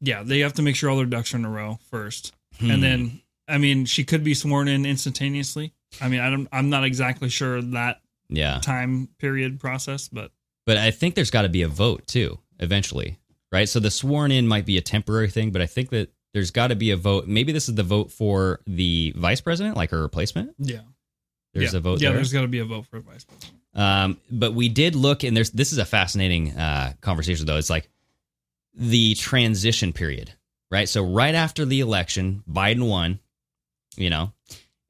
yeah, they have to make sure all their ducks are in a row first. Hmm. And then I mean, she could be sworn in instantaneously. I mean, I don't I'm not exactly sure that yeah. time period process, but But I think there's got to be a vote too, eventually, right? So the sworn in might be a temporary thing, but I think that there's got to be a vote. Maybe this is the vote for the vice president, like her replacement. yeah. There's yeah. a vote Yeah, there. there's got to be a vote for a vice president. Um, but we did look, and there's this is a fascinating uh, conversation though. It's like the transition period, right? So right after the election, Biden won, you know,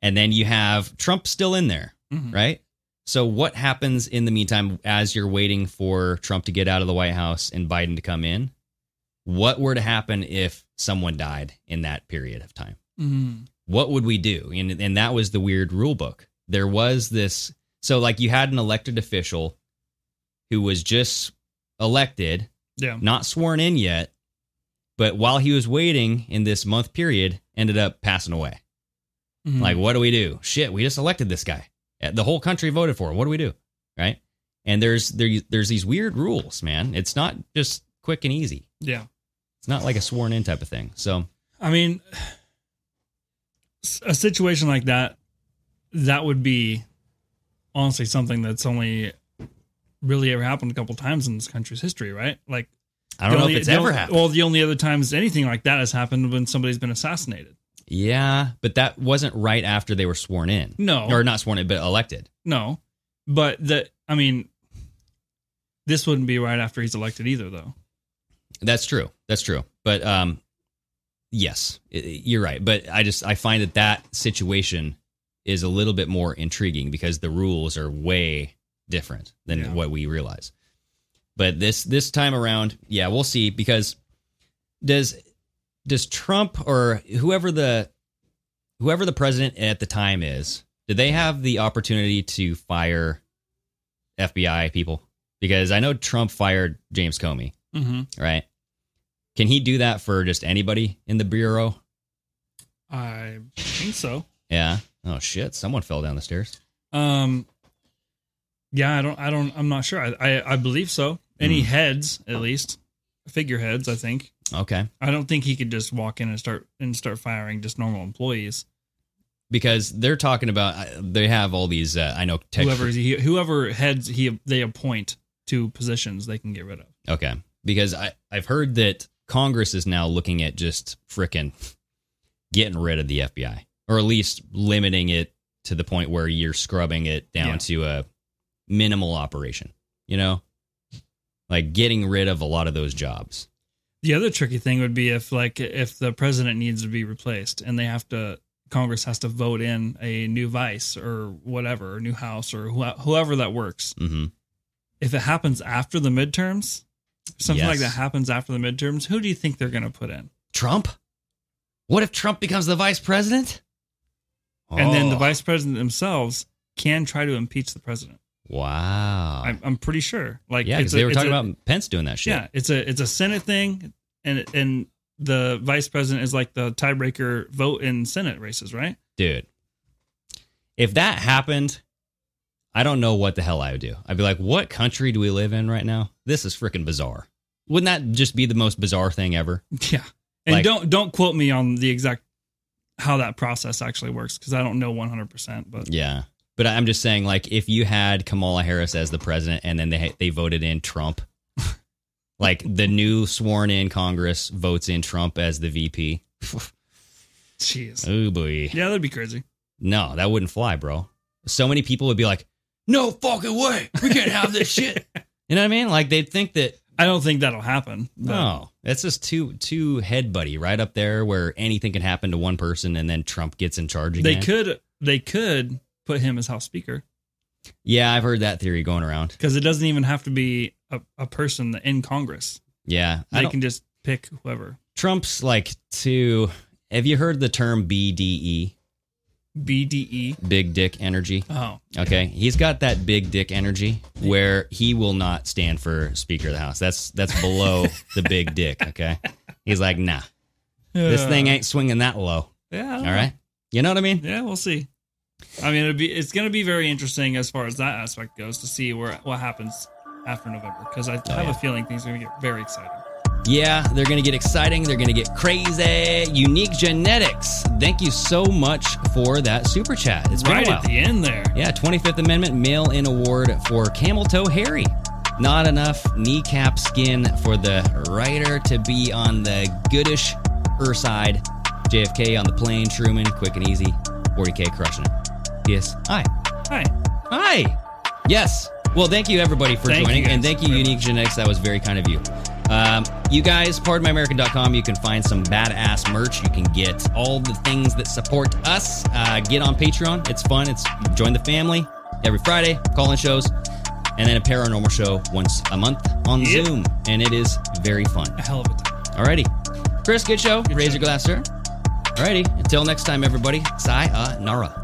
and then you have Trump still in there, Mhm. right? So what happens in the meantime as you're waiting for Trump to get out of the White House and Biden to come in? What were to happen if someone died in that period of time? Mhm. what would we do? And and that was the weird rule book. There was this so like you had an elected official who was just elected, Yeah. not sworn in yet, but while he was waiting in this month period, ended up passing away. Mhm. Like, what do we do? Shit, we just elected this guy. Uh, The whole country voted for him. What do we do? Right? And there's there, there's these weird rules, man. It's not just quick and easy. Yeah. It's not like a sworn in type of thing. So I mean, a situation like that, that would be honestly something that's only really ever happened a couple times in this country's history, right? Like, I don't know only- if it's ever only- happened. Well, the only other times anything like that has happened when somebody's been assassinated. Yeah, but that wasn't right after they were sworn in. No. Or not sworn in, but elected. No, but the I mean, this wouldn't be right after he's elected either, though. That's true. That's true. But um yes, you're right. But I just I find that that situation is a little bit more intriguing because the rules are way different than Yeah. what we realize. But this this time around, yeah, we'll see because does does Trump or whoever the whoever the president at the time is, do they have the opportunity to fire FBI people? Because I know Trump fired James Comey, Mm-hmm. right? Can he do that for just anybody in the bureau? I think so. Yeah. Oh shit! Someone fell down the stairs. Um, yeah, I don't, I don't, I'm not sure. I, I, I believe so. Any Hmm. heads, at least figureheads, I think. Okay. I don't think he could just walk in and start and start firing just normal employees. Because they're talking about uh, they have all these. Uh, I know tech. whoever he, whoever heads he they appoint to positions, they can get rid of. Okay. Because I I've heard that Congress is now looking at just frickin' getting rid of the FBI or at least limiting it to the point where you're scrubbing it down Yeah. to a minimal operation. You know, like getting rid of a lot of those jobs. The other tricky thing would be if like if the president needs to be replaced and they have to Congress has to vote in a new vice or whatever, or new house or wh- whoever that works. Mm-hmm. If it happens after the midterms, something like that happens after the midterms, who do you think they're going to put in? Trump. What if Trump becomes the vice president? And then the Oh, vice president themselves can try to impeach the president. Wow. I'm, I'm pretty sure. Like yeah, because they were talking a- about Pence doing that shit. Yeah, it's a it's a Senate thing, and and the vice president is like the tiebreaker vote in Senate races, right? dude. If that happened, I don't know what the hell I would do. I'd be like, what country do we live in right now? This is freaking bizarre. Wouldn't that just be the most bizarre thing ever? Yeah, and Like- don't don't quote me on the exact how that process actually works because I don't know 100. percent But Yeah. But I'm just saying, like, if you had Kamala Harris as the president and then they they voted in Trump, like the new sworn in Congress votes in Trump as the VP. jeez, Oh boy. yeah, that'd be crazy. No, that wouldn't fly, bro. So many people would be like, no fucking way. We can't have this shit. You know what I mean? Like they'd think that I don't think that'll happen. but- no, it's just too too head buddy right up there where anything can happen to one person and then Trump gets in charge again. they could they could put him as House Speaker Yeah, I've heard that theory going around. because it doesn't even have to be a, a person in Congress. Yeah, I They can just pick whoever. Trump's like too. Have you heard the term BDE? BDE. Big dick energy. Oh, Okay, he's got that big dick energy where he will not stand for Speaker of the House. That's that's below the big dick. Okay, he's like, nah, this thing ain't swinging that low. Yeah. All right, you know what I mean? Yeah, we'll see. I mean, it'd be it's going to be very interesting as far as that aspect goes to see where what happens after November because I have Oh, yeah. a feeling things are going to get very exciting. Yeah, they're gonna get exciting. They're gonna get crazy. Unique genetics. Thank you so much for that super chat. It's right at the end there. Yeah, 25th Amendment Mail In Award for Camel Toe Harry. Not enough kneecap skin for the writer to be on the goodish er side. JFK on the plane, Truman, quick and easy. 40K crushing it. Yes. Hi. Hi. Hi. Yes. Well, thank you everybody for Thank joining, and thank you, Unique. Genetics. That was very kind of you. Um, you guys, pardonmyamerican.com. You can find some badass merch. You can get all the things that support us. Uh, get on Patreon. It's fun. It's join the family every Friday. Call-in shows, and then a paranormal show once a month on Yep. Zoom, and it is very fun. A hell of a time. Alrighty, Chris, good show. Raise your glass, sir. Alrighty, until next time, everybody. Sayonara.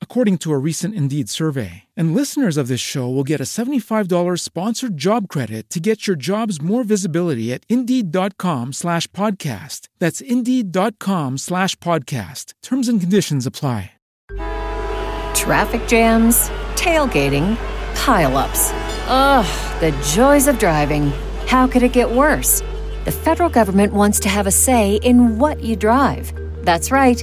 according to a recent Indeed survey. And listeners of this show will get a $75 sponsored job credit to get your jobs more visibility at Indeed.com slash podcast. That's Indeed.com slash podcast. Terms and conditions apply. Traffic jams, tailgating, pileups. Ugh, the joys of driving. How could it get worse? The federal government wants to have a say in what you drive. That's right.